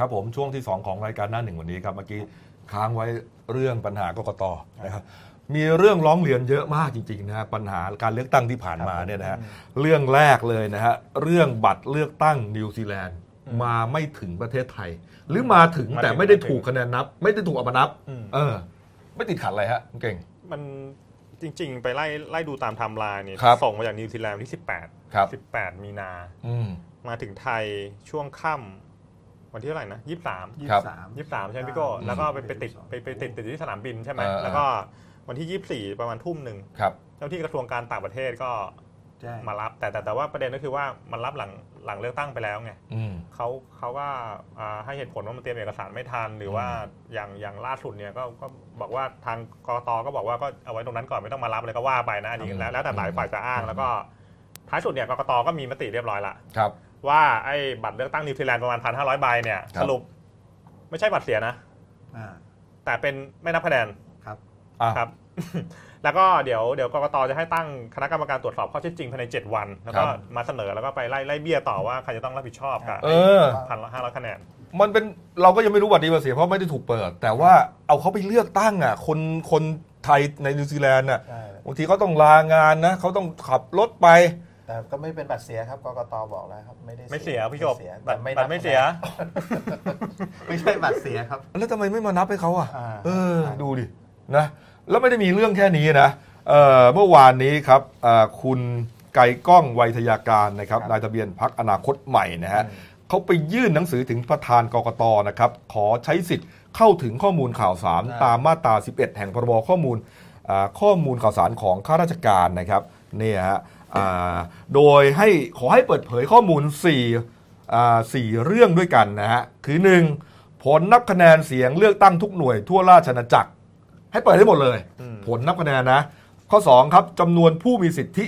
ครับผมช่วงที่ 2 ของรายการหน้าหนึ่งวันนี้ครับเมื่อกี้ค้างไว้เรื่องปัญหากกตนะครับมีเรื่องร้องเรียนเยอะมากจริงๆนะฮะปัญหาการเลือกตั้งที่ผ่านมาเนี่ยนะฮะเรื่องแรกเลยนะฮะเรื่องบัตรเลือกตั้งนิวซีแลนด์มาไม่ถึงประเทศไทย หรือมาถึงมาถึงแต่ไม่ได้ถูกคะแนนนับ ไม่ได้ถูกเอามานับอืมเออ ไม่ติดขัดอะไรฮะคุณเก่ง มันจริง ๆ ไปไล่ไล่ดูตามไทม์ไลน์เนี่ยครับส่งมาจากนิวซีแลนด์วันที่ 18ครับ18 มีนาอืมมาถึงไทยช่วงค่ำ วันที่เท่าไหร่นะ23ครับ23ใช่ไหมพี่โก้แล้วก็ไปไปติดไปไปติดติดที่สนามบินใช่ไหมเออแล้วก็วันที่24ประมาณทุ่มหนึ่งครับเจ้าที่กระทรวงการต่างประเทศก็แจ้งมารับแต่แต่แต่ว่าประเด็นก็คือว่ามันรับหลังหลังเลือกตั้งไปแล้วไงอืมเขาเขาก็อ่าให้เหตุผลว่ามันเตรียมเอกสารไม่ทัน หรือว่าอย่างอย่างล่าสุดเนี่ยก็ก็บอกว่าทางกรตก็บอกว่าก็เอาไว้ตรงนั้นก่อนไม่ต้องมารับเลยก็ว่าไปนะอันนี้อืมแล้วแล้วแต่หลายฝ่ายจะอ้างแล้วก็ท้ายสุดเนี่ยกรกตก็มีมติเรียบร้อยละครับ ว่าไอ้บัตรเลือกตั้งนิวซีแลนด์ประมาณพันห้าร้อยใบเนี่ยครัสบรุปไม่ใช่บัตรเสียนะอ่าแต่เป็นไม่นับคะแนนครับอะครับ แล้วก็เดี๋ยวเดี๋ยวกรกตจะให้ตั้งคณะกรรมการตรวจสอบข้อเท็จจริงภายใน 7 วัน แล้วก็ครับมาเสนอแล้วก็ไปไล่ไล่เบี้ยต่อว่าใครจะต้องรับผิดชอบกับเออพันห้าร้อยคะแนนมันเป็นเราก็ยังไม่รู้บัตรดีบัตรเสียเพราะไม่ได้ถูกเปิด แต่ว่าเอาเขาไปเลือกตั้งอะ คนคนไทยในนิวซีแลนด์อะใช่บางทีเขาต้องลางานนะเขาต้องขับรถไป แต่ก็ไม่เป็นบัตรเสียครับกกตบอกแล้วครับไม่ได้ไม่เสียพี่จบไม่เสียบัตรแต่ไม่บัตรไม่เสีย ไม่ใช่บัตรเสียครับ แล้วทำไมไม่มานับให้เขาอะอ่าเออดูดินะแล้วไม่ได้มีเรื่องแค่นี้นะเอ่อเมื่อวานนี้ครับเอ่อคุณไก่ก้องไวยทยาการนะครับครับนายทะเบียนพักอนาคตใหม่นะฮะอืมเขาไปยื่นหนังสือถึงประธานกกตนะครับขอใช้สิทธิ์เข้าถึงข้อมูลข่าวสารตามมาตรา 11 แห่งพรบข้อมูลอ่าข้อมูลข่าวสารของข้าราชการนะครับเนี่ยฮะอ่า โดยให้ขอให้เปิดเผยข้อมูล4อ่าสี่เรื่องด้วยกันนะฮะ คือ 1. ผลนับคะแนนเสียงเลือกตั้งทุกหน่วยทั่วราชอาณาจักร ให้เปิดให้หมดเลยอืมผลนับคะแนนนะ ข้อ 2 ครับจำนวนผู้มีสิทธิ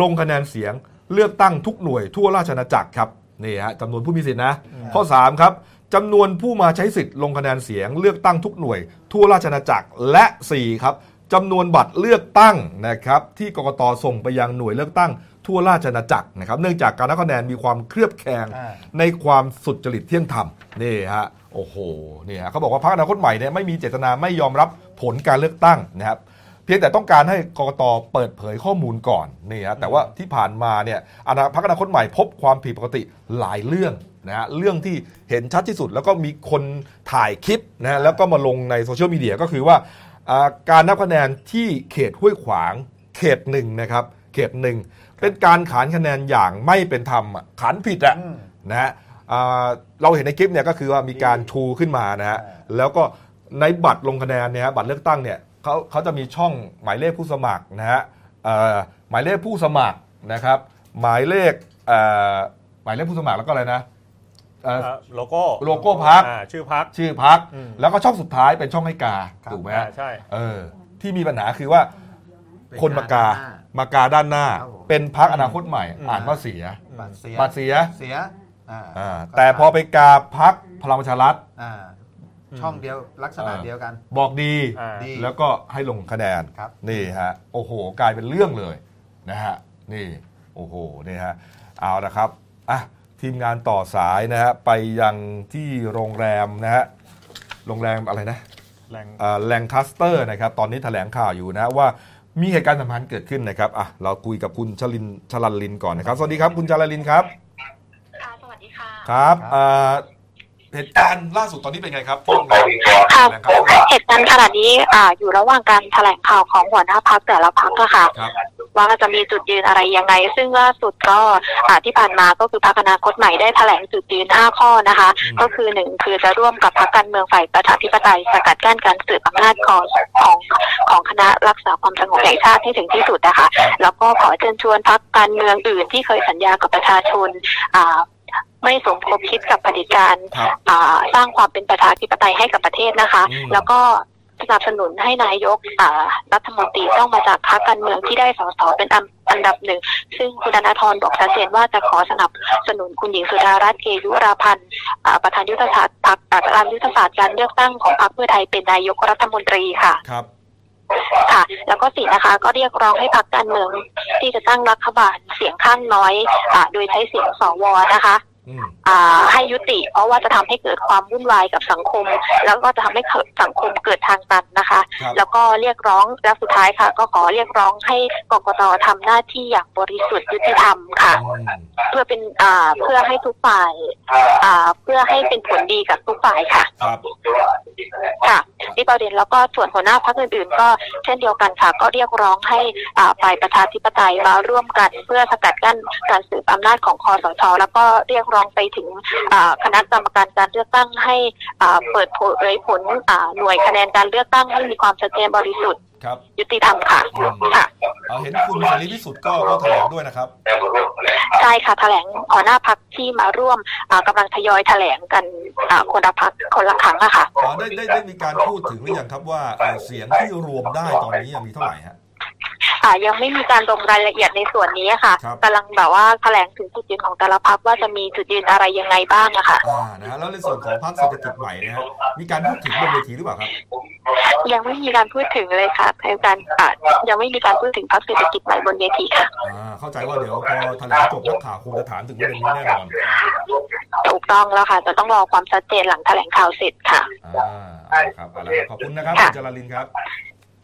ลงคะแนนเสียงเลือกตั้งทุกหน่วยทั่วราชอาณาจักรครับนี่ฮะจำนวนผู้มีสิทธินะ ข้อ 3 ครับจำนวนผู้มาใช้สิทธิ์ลงคะแนนเสียงเลือกตั้งทุกหน่วย ทั่วราชอาณาจักรและ 4 ครับ จำนวนบัตรเลือกตั้งนะครับที่กกตส่งไปยังหน่วยเลือกตั้งทั่วราชอาณาจักรนะครับเนื่องจากการนับคะแนนมีความเคลือบแคลงอ่าในความสุจริตเที่ยงธรรมนี่ฮะโอ้โหนี่ฮะเขาบอกว่าพรรคอนาคตใหม่เนี่ยไม่มีเจตนาไม่ยอมรับผลการเลือกตั้งนะครับเพียงแต่ต้องการให้กรกตเปิดเผยข้อมูลก่อนนี่ฮะแต่ว่าที่ผ่านมาเนี่ยอนาพรรคอนาคตใหม่พบความผิดปกติหลายเรื่องนะฮะเรื่องที่เห็นชัดที่สุดแล้วก็มีคนถ่ายคลิปนะฮะแล้วก็มาลงในโซเชียลมีเดียก็คือว่าอ่า การนับคะแนนที่เขตห้วยขวาง เขตหนึ่งนะครับเขตหนึ่งเป็นการขานคะแนนอย่างไม่เป็นธรรมอะขานผิดอะอืมนะฮะอ่าเราเห็นในคลิปเนี่ยก็คือว่ามีการชูขึ้นมานะฮะอ่าแล้วก็ในบัตรลงคะแนนเนี่ยฮะบัตรเลือกตั้งเนี่ยเขาเขาจะมีช่องหมายเลขผู้สมัครนะฮะเอ่อหมายเลขผู้สมัครนะครับ หมายเลขเอ่อหมายเลขผู้สมัครแล้วก็อะไรนะ เอ่อเอ่อโลโก้โลโก้พรรค อ่าชื่อพัก ชื่อพัก อืม แล้วก็ช่องสุดท้ายเป็นช่องให้กาครับถูกไหมอ่าฮะใช่ เออ ที่มีปัญหาคือว่า คนมากาด้นหน้ มากาด้านหน้า ครับผม เป็นพักอนาคตใหม่ อ่านว่าเสียบัตรเสียบัตรเสียเสียอ่าอ่าแต่พอไปกาพักพลังประชารัฐ อ่าช่องเดียวลักษณะอ่า เดียวกัน บอกดี อ่า ดี แล้วก็ให้ลงคะแนนครับ นี่ฮะ โอ้โห กลายเป็นเรื่องเลยนะฮะ นี่ โอ้โห นี่ฮะ เอาละครับ อะ ทีมงานต่อสายนะฮะไปยังที่โรงแรมนะฮะโรงแรมอะไรนะแลงแลงคาสเตอร์นะครับตอนนี้แถลงข่าวอยู่นะว่ามีเหตุการณ์สำคัญเกิดขึ้นนะครับอะเราคุยกับคุณชลินชลันลินก่อนนะครับ สวัสดีครับคุณชลันลินครับค่ะสวัสดีค่ะครับครับอ่าเหตุการณ์ล่าสุดตอนนี้เป็นไงครับที่โรงแรมค่ะแลงคัสเตอร์เหตุการณ์ขณะนี้อ่าอยู่ระหว่างการแถลงข่าวของหัวหน้าพักแต่ละพักอะค่ะครับ ว่าจะมีจุดยืนอะไรยังไง ซึ่งล่าสุดก็อ่าที่ผ่านมาก็คือพรรคอนาคตใหม่ได้แถลงจุดยืน 5 ข้อนะคะอืมก็คือหนึ่งคือจะร่วมกับพรรคการเมืองฝ่ายประชาธิปไตยสกัดกั้นการสืบอำนาจของของของคณะรักษาความสงบแห่งชาติให้ถึงที่สุดนะคะแล้วก็ขอเชิญชวนพรรคการเมืองอื่นที่เคยสัญญากับประชาชนอ่าไม่สมคบคิดกับเผด็จการครับอ่าสร้างความเป็นประชาธิปไตยให้กับประเทศนะคะอืมแล้วก็ สนับสนุนให้นายกรัฐมนตรีต้องมาจากพรรคการเมืองที่ได้สสเป็นอันดับหนึ่ง ซึ่งคุณธนาธรบอกชัดเจนว่าจะขอสนับสนุนคุณหญิงสุดารัตน์เกยุราพันธ์ประธานยุทธศาสตร์พรรคอ่าประธานยุทธศาสตร์การเลือกตั้งของพรรคเพื่อไทยเป็นนายกรัฐมนตรีค่ะครับค่ะ แล้วก็สี่นะคะ ก็เรียกร้องให้พรรคการเมืองที่จะตั้งรัฐบาลเสียงข้างน้อยอโดยใช้เสียงสวนะคะ ให้ยุติ เพราะว่าจะทำให้เกิดความวุ่นวายกับสังคม แล้วก็จะทำให้เกิดสังคมเกิดทางตันนะคะครับแล้วก็เรียกร้องและสุดท้ายค่ะ ก็ขอเรียกร้องให้กกตทำหน้าที่อย่างบริสุทธิ์ยุติธรรมค่ะอืมเพื่อเป็นอ่าเพื่อให้ทุกฝ่ายอ่าเพื่อให้เป็นผลดีกับทุกฝ่ายค่ะครับค่ะนี่ประเด็นแล้วก็ส่วนหัวหน้าพรรคอื่นๆ ก็เช่นเดียวกันค่ะ ก็เรียกร้องให้อ่าฝ่ายประชาธิปไตยมาร่วมกัน เพื่อสกัดกั้นการสืบอำนาจของคอสชแล้วก็เรียกร้องไปถึงอ่าคณะกรรมการการเลือกตั้งให้อ่าเปิดเผยผลอ่าหน่วยคะแนนการเลือกตั้งให้มีความชัดเจนบริสุทธิ์ครับยุติธรรมค่ะอืมค่ะเอาเห็นคุณเสรีพิสุทธิ์ก็ก็แถลงด้วยนะครับ ใช่ค่ะแถลงหัวหน้าพักที่มาร่วมอ่ากำลังทยอยแถลงกันอ่าคนละพักคนละครั้งอะค่ะอ๋อได้ได้ได้มีการพูดถึงหรือยังครับว่าเอ่อเสียงที่รวมได้ตอนนี้มีเท่าไหร่ฮะ อ่ายังไม่มีการลงรายละเอียดในส่วนนี้ค่ะครับ กำลังแบบว่าแถลงถึงจุดยืนของแต่ละพักว่าจะมีจุดยืนอะไรยังไงบ้างอะค่ะ อ่านะฮะแล้วในส่วนของพรรคเศรษฐกิจใหม่นะฮะมีการพูดถึงบนเวทีหรือเปล่าครับยังไม่มีการพูดถึงเลยค่ะในการอ่ายังไม่มีการพูดถึงพักเศรษฐกิจใหม่บนเวทีค่ะ อ่าเข้าใจว่าเดี๋ยวพอแถลงจบนักข่าวคงจะถามถึงประเด็นนี้แน่นอนถูกต้องแล้วค่ะ จะต้องรอความชัดเจนหลังแถลงข่าวเสร็จค่ะ อ่าเอาละครับเอาละครับขอบคุณนะครับค่ะคุณจาราลินครับ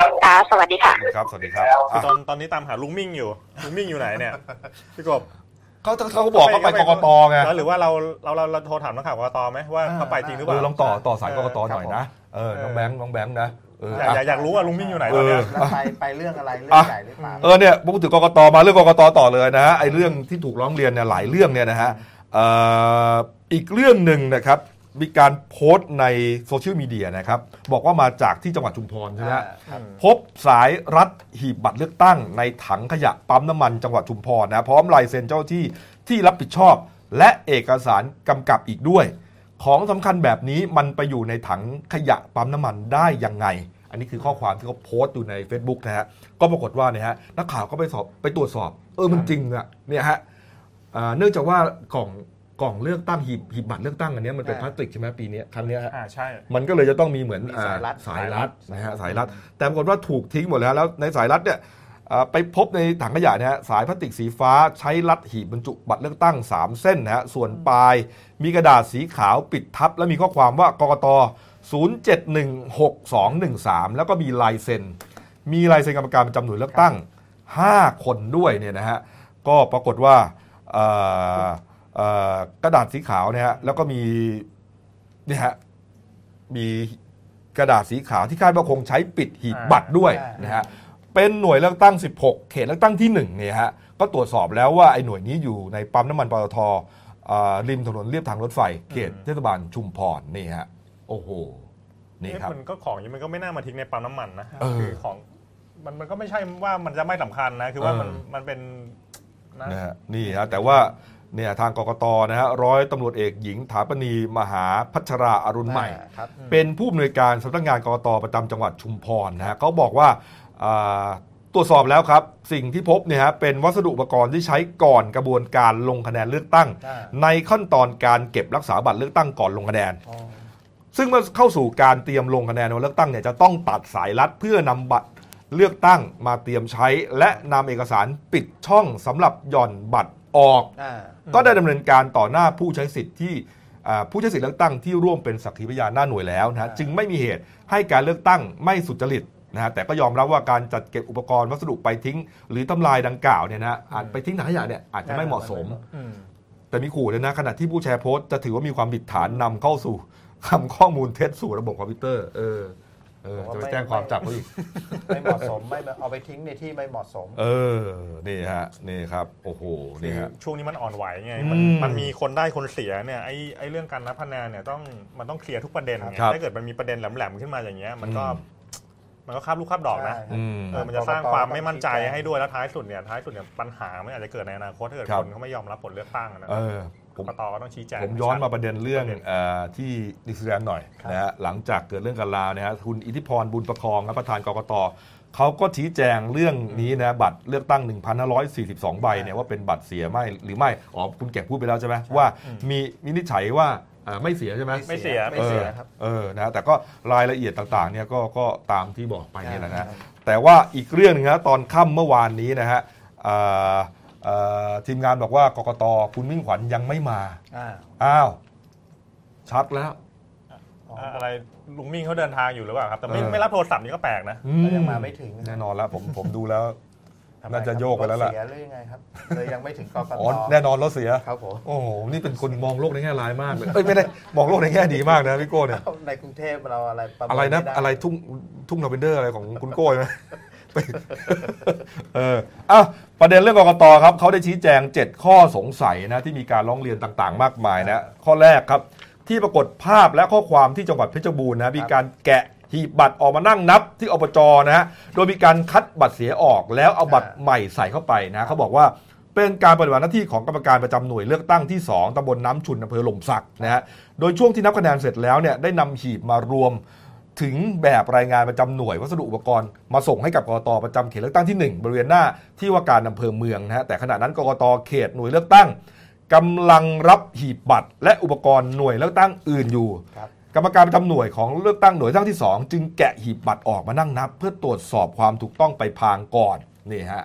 ค่ะสวัสดีค่ะ ครับ สวัสดีครับคืออะตอนตอนนี้ตามหาลุงมิ่งอยู่ลุงมิ่งอยู่ไหนเนี่ยพี่กบเขาเขาบอกเขาไปกกตไงแล้วหรือว่าเราเราเราเราโทรถามนักข่าวกกตไหมว่าเขาไปจริงหรือเปเอล่าอลองต่อต่อสายกกตเออหน่อยนะเออน้องแบงค์น้องแบงค์นะเอออยากอยากอยากรู้ว่าลุงมิ่งอยู่ไหนตอนเนี้ยเออแล้วไปไปเรื่องอะไรเรื่องใหญ่หรือเปล่าเออเนี่ยพูดถึงกกตมาเรื่องกกตต่อเลยนะฮะไอ้เรื่องที่ถูกร้องเรียนเนี่ยหลายเรื่องเนี่ยนะฮะเอ่ออีกเรื่องหนึ่งนะครับ มีการโพสต์ในโซเชียลมีเดียนะครับ บอกว่ามาจากที่จังหวัดชุมพรใช่ไหมฮะครับพบสายรัดหีบบัตรเลือกตั้ง ในถังขยะปั๊มน้ำมันจังหวัดชุมพรนะพร้อมลายเซ็นเจ้าที่ที่รับผิดชอบ และเอกสารกำกับอีกด้วย ของสำคัญแบบนี้มันไปอยู่ในถังขยะปั๊มน้ำมันได้ยังไง อันนี้คือข้อความที่เขาโพสต์อยู่ใน Facebook นะฮะก็ปรากฏว่าเนี่ยฮะนักข่าวก็ไปสอบไปตรวจสอบ เออมันจริงอะเนี่ยฮะอ่าเนื่องจากว่ากล่อง กล่องเลือกตั้งหีบหีบบัตรเลือกตั้งอันเนี้ยมันเป็นพลาสติกใช่ไหมปีเนี้ยครั้งเนี้ยฮะอ่าใช่มันก็เลยจะต้องมีเหมือนมีสายรัดอ่สายรัดนะฮะสายรัดแต่ปรากฏว่าถูกทิ้งหมดแล้วแล้วในสายรัดเนี่ยอ่าไปพบในถังขยะเนี่ยฮะสายพลาสติกสีฟ้าใช้รัดหีบบรรจุบัตรเลือกตั้ง 3 เส้นนะฮะส่วนปลาย มีกระดาษสีขาวปิดทับ และมีข้อความว่ากกต07161213 แล้วก็มีลายเซ็น มีลายเซ็นกรรมการประจำหน่วยเลือกตั้ง 5 คนด้วยเนี่ยนะฮะก็ปรากฏว่าเอ่อเอ่อ กระดาษสีขาวเนี่ยฮะแล้วก็มีเนี่ยฮะมีกระดาษสีขาวที่คาดว่าคงใช้ปิดหีบอ่าบัตรด้วยอ่านนะฮะเป็นหน่วยเลือกตั้ง 16 เขตเลือกตั้งที่1เนี่ยฮะก็ตรวจสอบแล้วว่าไอ้หน่วยนี้อยู่ในปั๊มน้ำมันปตทอ่าริมถนนเลียบทางรถไฟ เขตเทศบาลชุมพรนี่ฮะโอ้โหนี่เอ๊ะครับมันก็ของอย่างนี้มันก็ไม่น่ามาทิ้งในปั๊มน้ำมันนะเออคือของมันมันก็ไม่ใช่ว่ามันจะไม่สำคัญนะ คือว่ามันเออมันเป็นนะนะฮะนี่ฮะแต่ว่า เนี่ยทางกกตนะฮะร้อยตำรวจเอกหญิงถาปณีมหาพัชราอรุณใหม่อ่าครับเป็นผู้อำนวยการสำนักงานกรกตประจำจังหวัดชุมพรนะฮะเขาบอกว่าอ่าตรวจสอบแล้วครับ สิ่งที่พบเนี่ยฮะเป็นวัสดุอุปกรณ์ที่ใช้ก่อนกระบวนการลงคะแนนเลือกตั้ง อ่า ในขั้นตอนการเก็บรักษาบัตรเลือกตั้งก่อนลงคะแนน อ๋อ ซึ่งเมื่อเข้าสู่การเตรียมลงคะแนนในวันเลือกตั้งเนี่ยจะต้องตัดสายลัดเพื่อนำบัตรเลือกตั้งมาเตรียมใช้ และนำเอกสารปิดช่องสำหรับหย่อนบัตร ออกอ่าก็ได้ดำเนินการต่อหน้าผู้ใช้สิทธิ์ที่อ่าผู้ใช้สิทธิ์เลือกตั้งที่ร่วมเป็นสักขีพยานหน้าหน่วยแล้วนะฮะอ่าจึงไม่มีเหตุให้การเลือกตั้งไม่สุจริตนะฮะแต่ก็ยอมรับว่าการจัดเก็บอุปกรณ์วัสดุไปทิ้ง หรือทำลายดังกล่าวเนี่ยนะฮะอาจไปทิ้งถังขยะเนี่ยอาจจะไม่เหมาะสมอืมแต่มีขู่เลยนะขณะที่ผู้ share post จะถือว่ามีความผิดฐานนำเข้าสู่คำข้อมูลเท็จสู่ระบบคอมพิวเตอร์เออ เออจะไปแจ้งความจับเขาอีกไม่เหมาะสมไม่เอาไปทิ้งในที่ไม่เหมาะสม เออนี่ฮะนี่ครับโอ้โหนี่ฮะช่วงนี้มันอ่อนไหวไงอืมมันมันมีคนได้คนเสียเนี่ยไอ้ไอ้เรื่องการนับคะแนนเนี่ยต้องมันต้องเคลียร์ทุกประเด็นไงครับถ้าเกิดมันมีประเด็นแหลมๆขึ้นมาอย่างเงี้ยมันก็อืมมันก็คาบลูกคาบดอกนะใช่อืมเออมันจะสร้างความไม่มั่นใจให้ด้วยแล้วท้ายสุดเนี่ยท้ายสุดเนี่ยปัญหามันอาจจะเกิดในอนาคตถ้าเกิดครับคนเขาไม่ยอมรับผลเลือกตั้งอะนะเออผ กมกตก็ต้องชี้แจงผมย้อนมาประเด็นเรื่องประเด็นเออที่นิวซีแลนด์หน่อยครับนะฮะหลังจากเกิดเรื่องกันลาวนะฮะคุณอิทธิพรบุญประคองนะประธานกกตเขาก็ชี้แจงเรื่องนี้นะบัตรเลือกตั้ง 1,542 ใบเนี่ยว่าเป็นบัตรเสียไม่หรือไม่อ๋อคุณแกะพูดไปแล้วใช่ไหมว่ามีวินิจฉัยว่าอ่าไม่เสียใช่ไหมไม่เสียไม่เสียครับเออนะฮะแต่ก็รายละเอียดต่างๆเนี่ยก็ก็ตามที่บอกไปนี่แหละนะใช่แต่ว่าอีกเรื่องหนึงนะตอนค่ำเมื่อวานนี้นะฮะอ่าอ่า ทีมงานบอกว่ากกตคุณมิ่งขวัญยังไม่มาอ่าอ้าวชัดแล้วอ๋ออะอะไรลุงมิ่งเขาเดินทางอยู่หรือเปล่าครับ แต่ไม่เออไม่รับโทรศัพท์นี่ก็แปลกนะอืแล้วยังมาไม่ถึงแน่นอนแล้วผมผมดูแล้วทำไมน่าจะครับโยกไปแล้วล่ะรถเสียหรือยังไงครับเลยยังไม่ถึงกกตอ๋อแน่นอนรถเสียครับผมโอ้โหนี่เป็นคนมองโลกในแง่ร้ายมากเลยเอ้ยไม่ได้มองโลกในแง่ดีมากนะพี่โก้เนี่ยในกรุงเทพเราอะไรปเมิอะไรนะม่ด้อะไรทุ่งทุ่งลาเวนเดอร์อะไรของคุณโก้ใช่ไหมไป เอออะประเด็นเรื่องกรกตครับเขาได้ชี้แจง 7 ข้อสงสัยนะที่มีการร้องเรียนต่างๆ มากมายนะข้อแรกครับ ที่ปรากฏภาพและข้อความที่จังหวัดเพชรบูรณ์นะมีการแกะหีบบัตรออกมานั่งนับที่อบจนะฮะโดยมีการคัดบัตรเสียออกแล้วเอาบัตรใหม่ใส่เข้าไปนะเขาบอกว่าเป็นการปฏิบัติหน้าที่ของกรรมการประจำหน่วยเลือกตั้งที่ 2ตำบลน้ำชุนอำเภอหล่มสักนะฮะโดยช่วงที่นับคะแนนเสร็จแล้วเนี่ยได้นำหีบมารวม ถึงแบบรายงานประจำหน่วยวัสดุอุปกรณ์มาส่งให้กับกกตประจำเขตเลือกตั้งที่ 1 บริเวณหน้าที่ว่าการอำเภอเมืองนะฮะแต่ขณะนั้นกกตเขตหน่วยเลือกตั้งกำลังรับหีบบัตร และอุปกรณ์หน่วยเลือกตั้งอื่นอยู่ครับกรรมการประจำหน่วยของเลือกตั้งหน่วยเลือกตั้งที่ 2 จึงแกะหีบบัตรออกมานั่งนับ เพื่อตรวจสอบความถูกต้องไปพางก่อนนี่ฮะ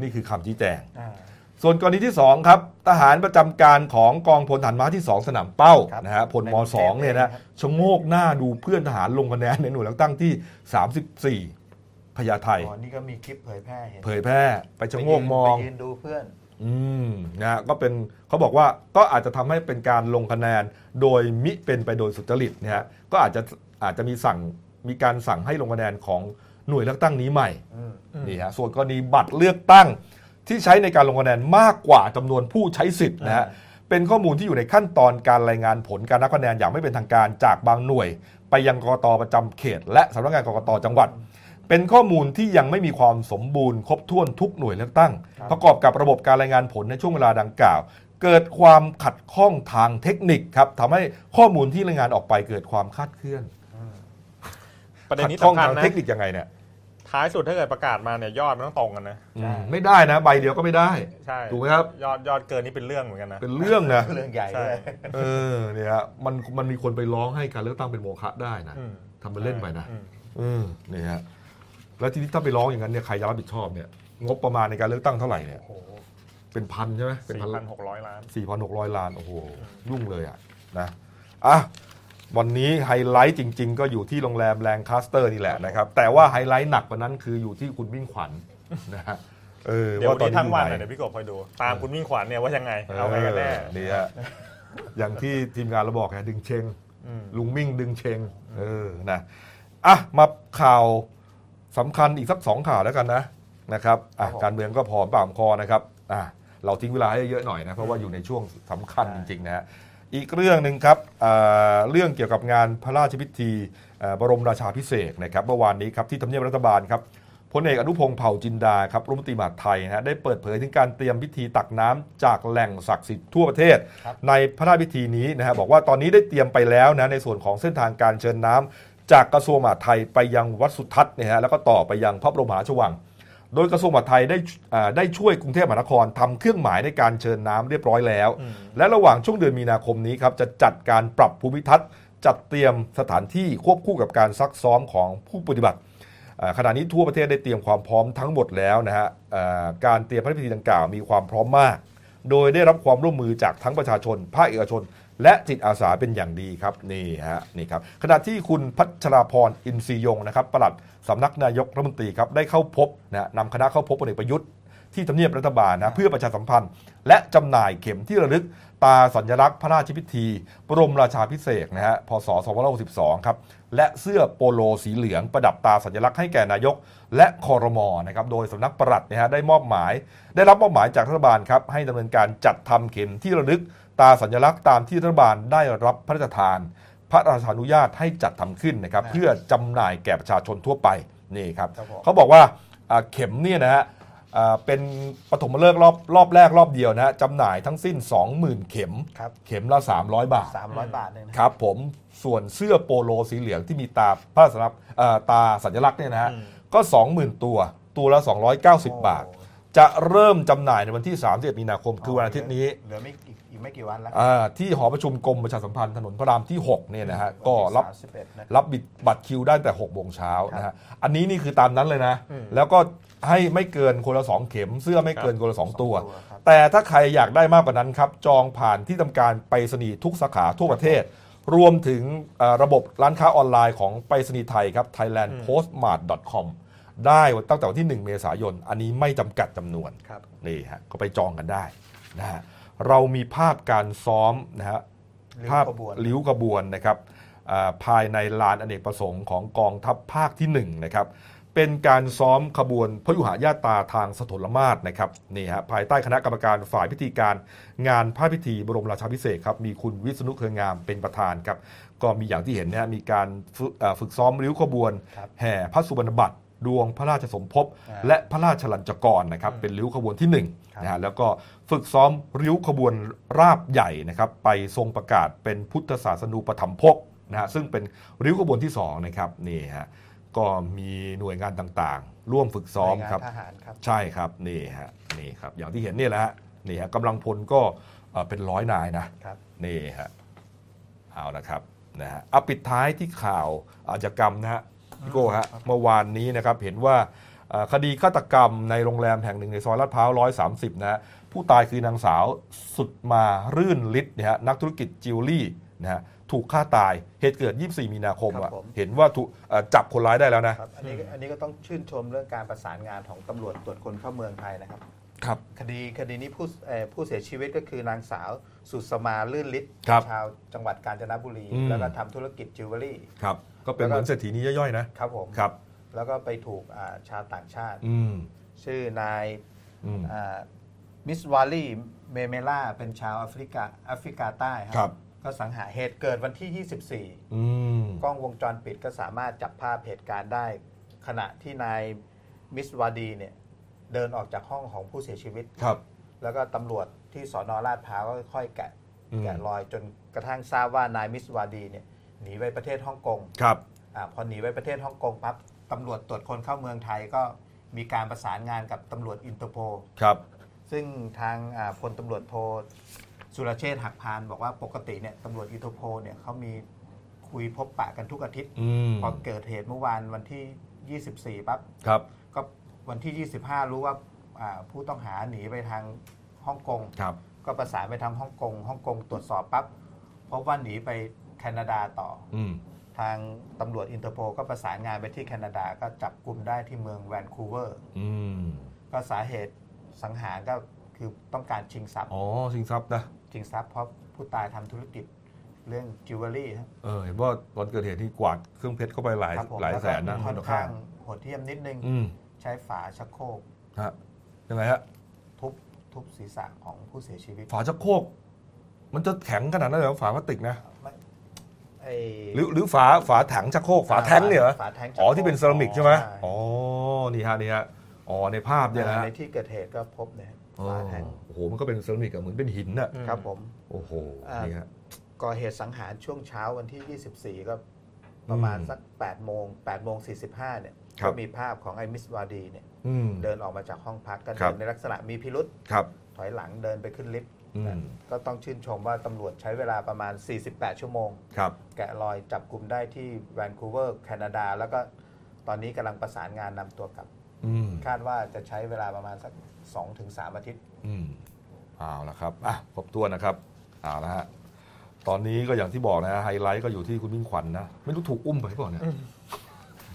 นี่คือคำชี้แจงอ่า ส่วนกรณีที่ 2 ครับ ทหารประจำการของกองพลฐานม้าที่ 2 สนามเป้าครับนะฮะพลมในกรุงเทพ2เนี่ยนะเองครับชะโงกหน้าดูเพื่อนทหารลงคะแนนในหน่วยเลือกตั้งที่ 34พญาไทอ๋อนี่ก็มีคลิปเผยแพร่เห็นเผยแพร่ไปชะโงกมองไปยืนดูเพื่อน อืมนะฮะก็เป็นเขาบอกว่าก็อาจจะทำให้เป็นการลงคะแนนโดยมิเป็นไปโดยสุจริตนะฮะก็อาจจะอาจจะมีสั่งมีการสั่งให้ลงคะแนนของหน่วยเลือกตั้งนี้ใหม่อืม นี่ฮะส่วนกรณีบัตรเลือกตั้ง ที่ใช้ในการลงคะแนนมากกว่าจำนวนผู้ใช้สิทธิ์นะฮะเป็นข้อมูลที่อยู่ในขั้นตอนการรายงานผลการนับคะแนนอย่างไม่เป็นทางการจากบางหน่วย ไปยังกกตประจำเขต และสำนักงานกกตจังหวัด เป็นข้อมูลที่ยังไม่มีความสมบูรณ์ครบถ้วนทุกหน่วยเลือกตั้งครับประกอบกับระบบการรายงานผลในช่วงเวลาดังกล่าว เกิดความขัดข้องทางเทคนิคครับทำให้ข้อมูลที่รายงานออกไปเกิดความคลาดเคลื่อนประเด็นนี้ขัดข้องสำคัญทางนะเทคนิคยังไงเนี่ย ท้ายสุดถ้าเกิดประกาศมาเนี่ยยอดมันต้องตรงกันนะอืมไม่ได้นะ ใบเดียวก็ไม่ได้ ใช่ถูกไหมครับ ยอดยอดเกินนี่เป็นเรื่องเหมือนกันนะ เป็นเรื่องนะ เรื่องใหญ่ใช่ด้วยเออเนี่ยฮะมันมันมีคนไปร้องให้การเลือกตั้งเป็นโมฆะได้นะอืมทำเป็นเล่นไปนะอืมอืมนี่ฮะแล้วทีนี้ถ้าไปร้องอย่างนั้นเนี่ยใครจะรับผิดชอบเนี่ยงบประมาณในการเลือกตั้งเท่าไหร่เนี่ยโอ้โหเป็นพันใช่ไหมเป็นสี่พัน พันหกร้อยล้านสี่พันหกร้อยล้าน โอ้โห ยุ่งเลยอะนะอะ วันนี้ไฮไลท์จริง ๆ ก็อยู่ที่โรงแรมแลงคาสเตอร์นี่แหละนะครับ แต่ว่าไฮไลท์หนักกว่านั้นคืออยู่ที่คุณมิ่งขวัญนะฮะเออเดี๋ยววันตอนี้ทั้งวันอยู่น่ะไหเดี๋ยวพี่กบคอยดู ตามคุณมิ่งขวัญเนี่ยว่ายังไง เอาไงกันแน่เออนี่ฮะอย่างที่ทีมงานเราบอกไงดึงเชงอืมลุงมิ่งดึงเชงเออนะอะมาข่าวสำคัญอีกสักสองข่าวแล้วกันนะนะครับอะครับผมการเมืองก็พอปากคอนะครับอะเราทิ้งเวลาให้เยอะหน่อยนะเพราะว่าอยู่ในช่วงสำคัญจริงๆนะฮะ อีกเรื่องหนึ่งครับอ่าเรื่องเกี่ยวกับงานพระราชพิธีอ่าบรมราชาพิเศษกนะครับเมื่อวานนี้ครับที่ทำเนียบรัฐบาลครับพลเอกอนุพงศ์เผ่าจินดาครับรัฐมนตรีมหาดไทยนะฮะได้เปิดเผยถึงการเตรียมพิธีตักน้ำจากแหล่งศักดิ์สิทธิ์ทั่วประเทศครับในพระราชพิธีนี้นะฮะบอกว่าตอนนี้ได้เตรียมไปแล้วนะในส่วนของเส้นทางการเชิญน้ำจากกระทรวงมหาดไทยไปยังวัดสุทัศน์เนี่ยฮะแล้วก็ต่อไปยังพระบรมมหาราชวัง โดยกระทรวงมหาดไทยได้อ่าได้ช่วยกรุงเทพมหานครทำเครื่องหมายในการเชิญน้ำเรียบร้อยแล้ว และระหว่างช่วงเดือนมีนาคมนี้ครับจะจัดการปรับภูมิทัศน์ จัดเตรียมสถานที่ควบคู่กับการซักซ้อมของผู้ปฏิบัติอ่าขณะนี้ทั่วประเทศได้เตรียมความพร้อมทั้งหมดแล้วนะฮะอ่าการเตรียมพระราชพิธีดังกล่าวมีความพร้อมมาก โดยได้รับความร่วมมือจากทั้งประชาชน ภาคเอกชน และจิตอาสาเป็นอย่างดีครับนี่ฮะนี่ครับขณะที่คุณพัชราพรอินทรียงนะครับปลัดสำนักนายกรัฐมนตรีครับได้เข้าพบนะนำคณะเข้าพบพลเอกประยุทธ์ที่ทำเนียบรัฐบาลนะเพื่อประชาสัมพันธ์ และจำหน่ายเข็มที่ระลึกตาสัญลักษณ์พระราชพิธี บรมราชาพิเศษนะฮะพศ2562ครับและเสื้อโปโลสีเหลืองประดับตาสัญลักษณ์ให้แก่นายก และคอรมอนะครับโดยสำนักปลัดนะฮะได้มอบหมาย ได้รับมอบหมายจากรัฐบาลครับให้ดำเนินการจัดทำเข็มที่ระลึก ตาสัญลักษณ์ตามที่รัฐบาลได้รับพระราชทาน พระราชานุญาตให้จัดทำขึ้นนะครับอ่าเพื่อจำหน่ายแก่ประชาชนทั่วไปนี่ครับครับผมเขาบอกว่าอ่าเข็มเนี่ยนะฮะอ่าเป็นปฐมฤกษ์รอบรอบแรกรอบเดียวนะฮะจำหน่ายทั้งสิ้น 20,000 เข็มครับเข็มละ 300 บาทสามร้อยบาทเนี่ยนะครับผมส่วนเสื้อโปโลสีเหลืองที่มีตาพระสัญลักษณ์เอ่อตาสัญลักษณ์เนี่ยนะฮะอืมก็ 20,000 ตัว ตัวละ 290 บาท จะเริ่มจำหน่ายในวันที่ 31 มีนาคมคือวันอาทิตย์นี้เหลือ ไม่อีกอีกไม่กี่วันแล้วอ่าที่หอประชุมกรมประชาสัมพันธ์ถนนพระรามที่6เนี่ยนะฮะก็รับวันที่31นะรับบิดบัตรคิวได้แต่6โมงเช้านะฮะอันนี้นี่คือตามนั้นเลยนะอืมแล้วก็ให้ไม่เกินคนละ2เข็ม เสื้อไม่เกินคนละ2ตัวครับแต่ถ้าใครอยากได้มากกว่านั้นครับ จองผ่านที่ทำการไปรษณีย์ทุกสาขาทั่วประเทศ รวมถึงเอ่อระบบร้านค้าออนไลน์ของไปรษณีย์ไทยครับ thailandpostmart.com ได้ตั้งแต่วันที่ 1 เมษายน อันนี้ไม่จำกัดจำนวนครับนี่ฮะ ก็ไปจองกันได้นะฮะ เรามีภาพการซ้อมนะฮะริ้วภาพขบวนลิ้วขบวนนะครับอ่าภายในลานอเนกประสงค์ของกองทัพภาคที่1นะครับเป็นการซ้อมขบวนพยุหญาตราทางสถลมาศนะครับนี่ฮะภายใต้คณะกรรมการฝ่ายพิธีการงานพระพิธีบรมราชาภิเษกครับมีคุณวิษณุเครืองามเป็นประธานครับก็มีอย่างที่เห็นนะฮะมีการฝึกอ่าฝึกซ้อมริ้วขบวนครับแห่พระสุบรรณบัตร ดวงพระราชสมภพอ่าและพระราชลัญจกรนะครับเป็นริ้วขบวนที่หนึ่งครับนะฮะแล้วก็ฝึกซ้อมริ้วขบวนราบใหญ่นะครับไปทรงประกาศเป็นพุทธศาสนูปถัมภกนะฮะซึ่งเป็นริ้วขบวนที่สองนะครับนี่ฮะก็มีหน่วยงานต่างๆ ร่วมฝึกซ้อมหน่วยงานครับทหารครับใช่ครับนี่ฮะนี่ครับอย่างที่เห็นนี่แหละฮะนี่ฮะกำลังพลก็เอ่อเป็นร้อยนายนะครับนี่ฮะเอานะครับนะฮะเอาปิดท้ายที่ข่าวอาชญากรรมนะฮะ พี่โก้ฮะเมื่อวานนี้นะครับเห็นว่าเอ่อคดีฆาตกรรมในโรงแรมแห่งหนึ่งในซอยลาดพร้าว130นะฮะผู้ตายคือนางสาวสุดมารื่นฤทธิ์เนี่ยฮะนักธุรกิจจิวเวลรี่นะฮะถูกฆ่าตายเหตุเกิด 24 มีนาคมครัอะบผม เห็นว่าถูกเอ่อจับคนร้ายได้แล้วนะ ครับอันนี้อันนี้ก็ต้องชื่นชมเรื่องการประสานงานของตำรวจตรวจคนเข้าเมืองไทยนะครับ ครับ คดีคดีนี้ผู้เอ่อผู้เสียชีวิตก็คือนางสาวสุสมาลื่นฤทธิ์ครับชาวจังหวัดกาญจนบุรีอืมแล้วก็ทำธุรกิจจิวเวลรี่ครับ ก็เป็นเหมือนเศรษฐีนี้ย่อยๆนะครับผมครับ แล้วก็ไปถูกอ่าชาวต่างชาติอืมชื่อนายอืมมิสวาลีเมเมล่าเป็นชาวแอฟริกาแอฟริกาใต้ครับ ก็สังหารเหตุเกิดวันที่อืม24 กล้องวงจรปิดก็สามารถจับภาพเหตุการณ์ได้ ขณะที่นายมิสวาดีเนี่ย เดินออกจากห้องของผู้เสียชีวิต ครับ แล้วก็ตำรวจที่สอนอลาดพร้าวก็ค่อยๆแกะอืม แกะรอยจนกระทั่งทราบว่านายมิสวาดีเนี่ยหนีไปประเทศฮ่องกงครับอาพอหนีไปประเทศฮ่องกงปั๊บตำรวจตรวจคนเข้าเมืองไทยก็มีการประสานงานกับตำรวจอินเตอร์โพล ครับ ซึ่งทางอ่าพลตำรวจโทสุรเชษฐ์หักพาล บอกว่าปกติเนี่ยตำรวจอินเตอร์โพลเนี่ยเขามีคุยพบปะกันทุกอาทิตย์ อืมพอเกิดเหตุเมื่อวานวันที่ 24ปั๊บครับก็ วันที่ 25 รู้ว่าอ่าผู้ต้องหาหนีไปทางฮ่องกง ครับ ก็ประสานไปทางฮ่องกงฮ่องกงตรวจสอบปั๊บพบว่าหนีไปแคนาดาต่อ อืม ทางตำรวจอินเตอร์โพลก็ประสานงานไปที่แคนาดาก็จับกลุ่มได้ที่เมืองแวนคูเวอร์ อืม ก็สาเหตุสังหารก็คือต้องการชิงทรัพย์ อ๋อชิงทรัพย์นะ ชิงทรัพย์เพราะผู้ตายทำธุรกิจเรื่องจิวเวลรี่ครับเออเห็นว่าวันเกิดเหตุที่กวาดเครื่องเพชรเข้าไปหลายครับผมหลายล้วแสก็นนะค่มูอนลค่าข้างโหดเหี้ยมนิดนึง อืม ใช้ฝาชักโครกฮะยังไงฮะทุบทุบศีรษะของผู้เสียชีวิตฝาชักโครกมันจะแข็งขนาดนั้นเลยเหรอฝาพลาสติกนะไม่ไอ้หรือหรือฝาฝาถังชักโครกฝาแท็งก์เนี่ยเหรอฝาแท็งก์ชักโครกอ๋อที่เป็นเซรามิกใช่ไหมใช่อ๋อนี่ฮะนี่ฮะอ๋อในภาพเนี่ยนะฮะในที่เกิดเหตุก็พบเนี่ยอ๋อฝาแท้งโอ้โหมันก็เป็นเซรามิกอะเหมือนเป็นหินอะอืมครับผมโอ้โหอ่านี่นี่ฮะก่อเหตุสังหารช่วงเช้าวันที่ 24 ก็ประมาณอืมสัก8โมง8โมง45เนี่ยครับ ก็มีภาพของไอ้มิสวาดีเนี่ยอืมเดินออกมาจากห้องพักก็ครัเดิบนในลักษณะมีพิรุษครับถอยหลังเดินไปขึ้นลิฟต์อืมก็ต้องชื่นชมว่าตำรวจใช้เวลาประมาณ 48 ชั่วโมงครับแกะรอยจับกลุ่มได้ที่แวนคูเวอร์แคนาดา แล้วก็ตอนนี้กำลังประสานงานนำตัวกลับอืมคาดว่าจะใช้เวลาประมาณสัก 2-3 อาทิตย์อืมเอาละครับอะครบถ้วนนะครับเอาละฮะตอนนี้ก็อย่างที่บอกนะฮะไฮไลท์ก็อยู่ที่คุณมิ่งขวัญนะ ไม่รู้ถูกอุ้มไปหรือเปล่าเนี่ย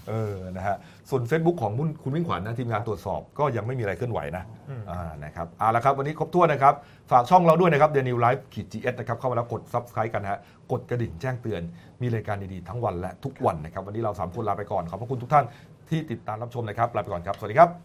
เออนะฮะส่วน Facebook ของคุณคุณมิ่งขวัญนะทีมงานตรวจสอบก็ยังไม่มีอะไรเคลื่อนไหวนะอืมอ่านะครับเอาละครับวันนี้ครบถ้วนนะครับ ฝากช่องเราด้วยนะครับเดลินิวส์ขีด GS นะครับเข้ามาแล้วกด Subscribe กันนะฮะกดกระดิ่งแจ้งเตือน มีรายการดีๆ ทั้งวันและทุกวันนะครับ วันนี้เราสามคนลาไปก่อน ขอบพระคุณทุกท่านที่ติดตามรับชมนะครับลาไปก่อนครับ สวัสดีครับ